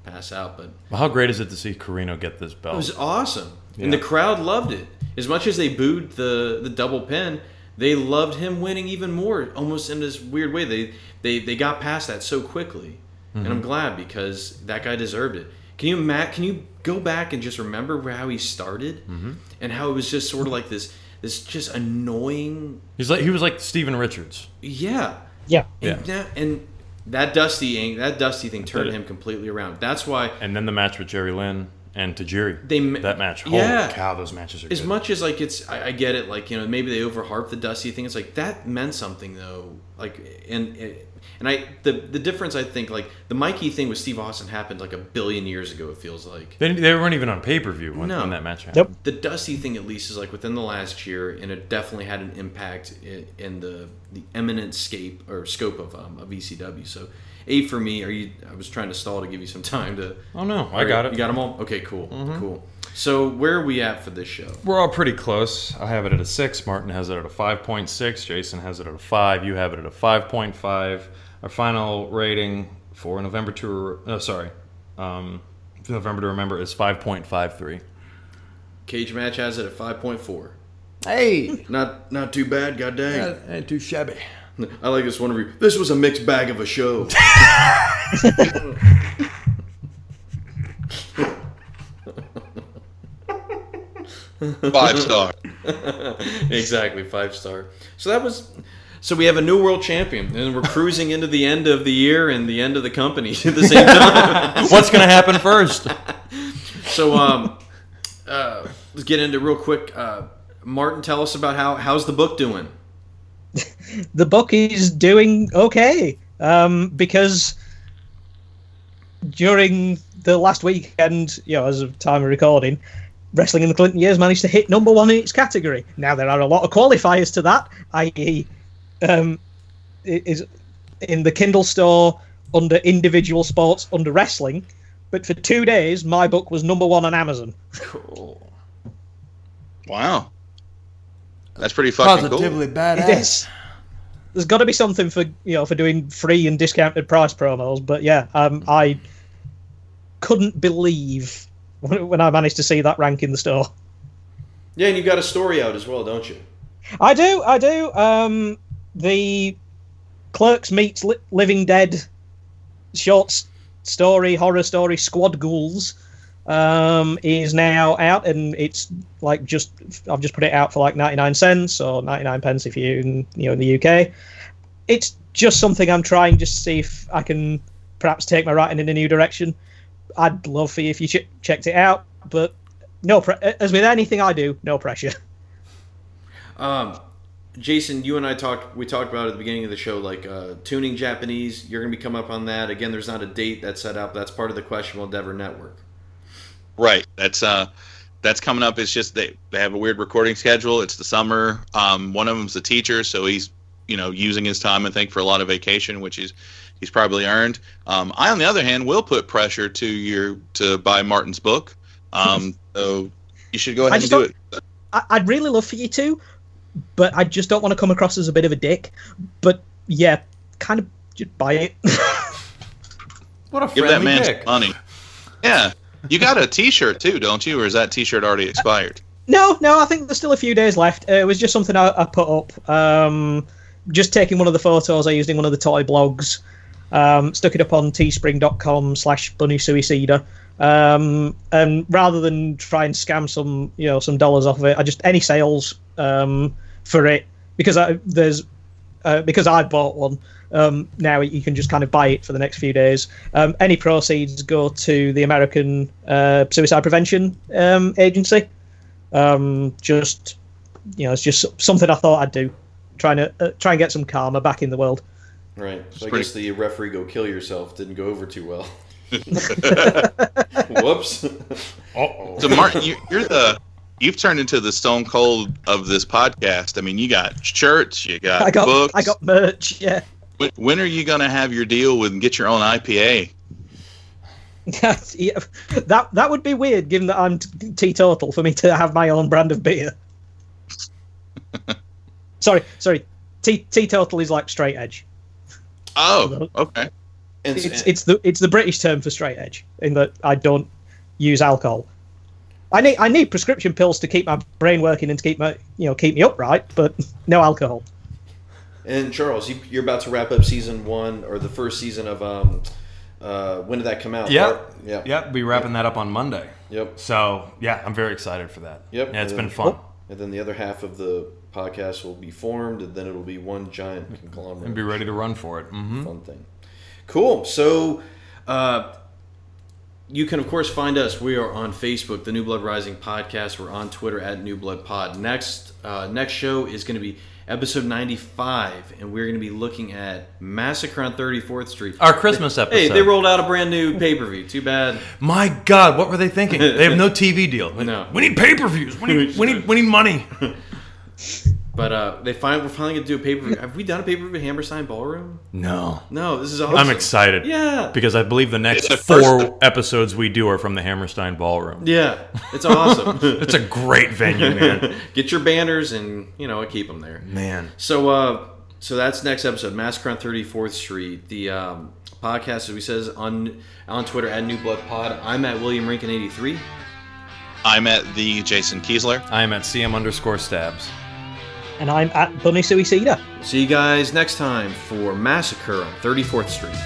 pass out, but. Well, how great is it to see Corino get this belt? It was awesome, and the crowd loved it. As much as they booed the the double pin, they loved him winning even more, almost in this weird way. They they they got past that so quickly, and I'm glad because that guy deserved it. Can you Matt? Can you go back and just remember how he started mm-hmm. and how it was just sort of like this this just annoying He's like he was like Steven Richards. yeah Yeah. and that, and that dusty ang- that dusty thing turned him completely around. That's why And then the match with Jerry Lynn and Tajiri. They ma- that match. Holy Yeah. cow, those matches are as good. much as like it's I, I get it like you know maybe they overharp the dusty thing it's like that meant something though like and and i the the difference i think like the mikey thing with steve austin happened like a billion years ago it feels like They, they weren't even on pay per view when, No. when that match happened. Nope. the dusty thing at least is like within the last year and it definitely had an impact in, in the the eminent scape or scope of um, of ecw so eight for me are you i was trying to stall to give you some time to Oh no, I got it. you got them all okay cool cool so where are we at for this show We're all pretty close. I have it at a six. Martin has it at a five point six. Jason has it at a five. You have it at a five point five. Our final rating for November to oh, sorry, um, November to remember is five point five three. cage match has it at 5.4 Hey, Not not too bad, god dang. ain't too shabby. I like this one review. This was a mixed bag of a show. Five star. exactly, five star. So that was so we have a new world champion and we're cruising into the end of the year and the end of the company at the same time. What's gonna happen first? so um uh let's get into real quick uh Martin tell us about how how's the book doing? the book is doing okay um, because during the last weekend, you know, as of time of recording, wrestling in the Clinton years managed to hit number one in its category. Now there are a lot of qualifiers to that, i.e., um, it is in the Kindle store under individual sports under wrestling. But for two days, my book was number one on Amazon. Cool. Wow. That's pretty fucking cool. badass. It is. There's got to be something for you know for doing free and discounted price promos, but yeah, um, I couldn't believe when, when I managed to see that rank in the store. Yeah, and you've got a story out as well, don't you? I do, I do. Um, the Clerks meets Li- Living Dead short story, horror story, Squad Ghouls um, is now out, and it's like just I've just put it out for like ninety nine cents or ninety nine pence if you in, you know in the UK. It's just something I'm trying just to see if I can perhaps take my writing in a new direction. I'd love for you if you ch- checked it out, but no, pre- as with anything I do, no pressure. Um, Jason, you and I talked. We talked about at the beginning of the show, like uh, tuning Japanese. You're going to be coming up on that again. There's not a date that's set up. That's part of the Questionable Endeavor Network. Right. That's uh that's coming up. It's just they, they have a weird recording schedule. It's the summer. Um, one of them's a teacher, so he's you know using his time I think for a lot of vacation, which he's he's probably earned. Um, I on the other hand will put pressure to your to buy Martin's book. Um, so you should go I ahead and just do it. I- I'd really love for you to, but I just don't want to come across as a bit of a dick. But yeah, kind of just buy it. What a Give that man pick. some money. Yeah. You got a T-shirt too, don't you? Or is that T-shirt already expired? no, no, I think there's still a few days left. Uh, it was just something I, I put up. Um, just taking one of the photos I used in one of the toy blogs. Um, stuck it up on teespring.com slash bunny suicida. Um, and rather than try and scam some, you know, some dollars off of it, I just any sales um, for it because I, there's uh, because I bought one. Um, now you can just kind of buy it for the next few days. Um, any proceeds go to the American uh, Suicide Prevention um, Agency. Um, just you know, it's just something I thought I'd do, trying to uh, try and get some karma back in the world. Right. So I pretty- guess the referee go kill yourself didn't go over too well. Whoops. Uh-oh. So Martin, you, you're the you've turned into the Stone Cold of this podcast. I mean, you got shirts, you got, I got books. I got merch. Yeah, When, when are you gonna have your deal with and get your own IPA? Yeah, that that would be weird, given that I'm t- teetotal, for me to have my own brand of beer. sorry, sorry. Te- teetotal is like straight edge. Oh, okay. And, It's uh, it's the it's the British term for straight edge, in that I don't use alcohol. I need I need prescription pills to keep my brain working and to keep my you know keep me upright, but no alcohol. And Charles, you, you're about to wrap up season one or the first season of um, uh, when did that come out? Yeah, Part- yeah, yeah. Be wrapping that up on Monday. Yep. So yeah, I'm very excited for that. Yep. Yeah, it's And been fun. And then the other half of the podcast will be formed, and then it'll be one giant conglomerate. And be ready to run for it. hmm fun thing. Cool. So, uh, you can of course find us. We are on Facebook, the New Blood Rising podcast. We're on Twitter at New Blood Pod. Next, uh, next show is going to be episode ninety five, and we're going to be looking at Massacre on Thirty Fourth Street. Our Christmas episode. Hey, they rolled out a brand new pay per view. Too bad. My God, what were they thinking? They have no TV deal. No. We need pay per views. We need, we need we need money. But uh, they find we're finally going to do a paper. Have we done a paper per view Hammerstein Ballroom? No. No, this is awesome. I'm excited. Yeah. Because I believe the next It's the four first- episodes we do are from the Hammerstein Ballroom. Yeah, it's awesome. It's a great venue, man. Get your banners and you know keep them there. Man. So, uh, so that's next episode, Massacre on Thirty Fourth Street. The um, podcast, as we says on on Twitter at New Blood Pod. I'm at William Rankin eighty three. I'm at the Jason Kiesler. I am at CM underscore stabs. And I'm at Bunny Suicida. See you guys next time for Massacre on Thirty Fourth Street.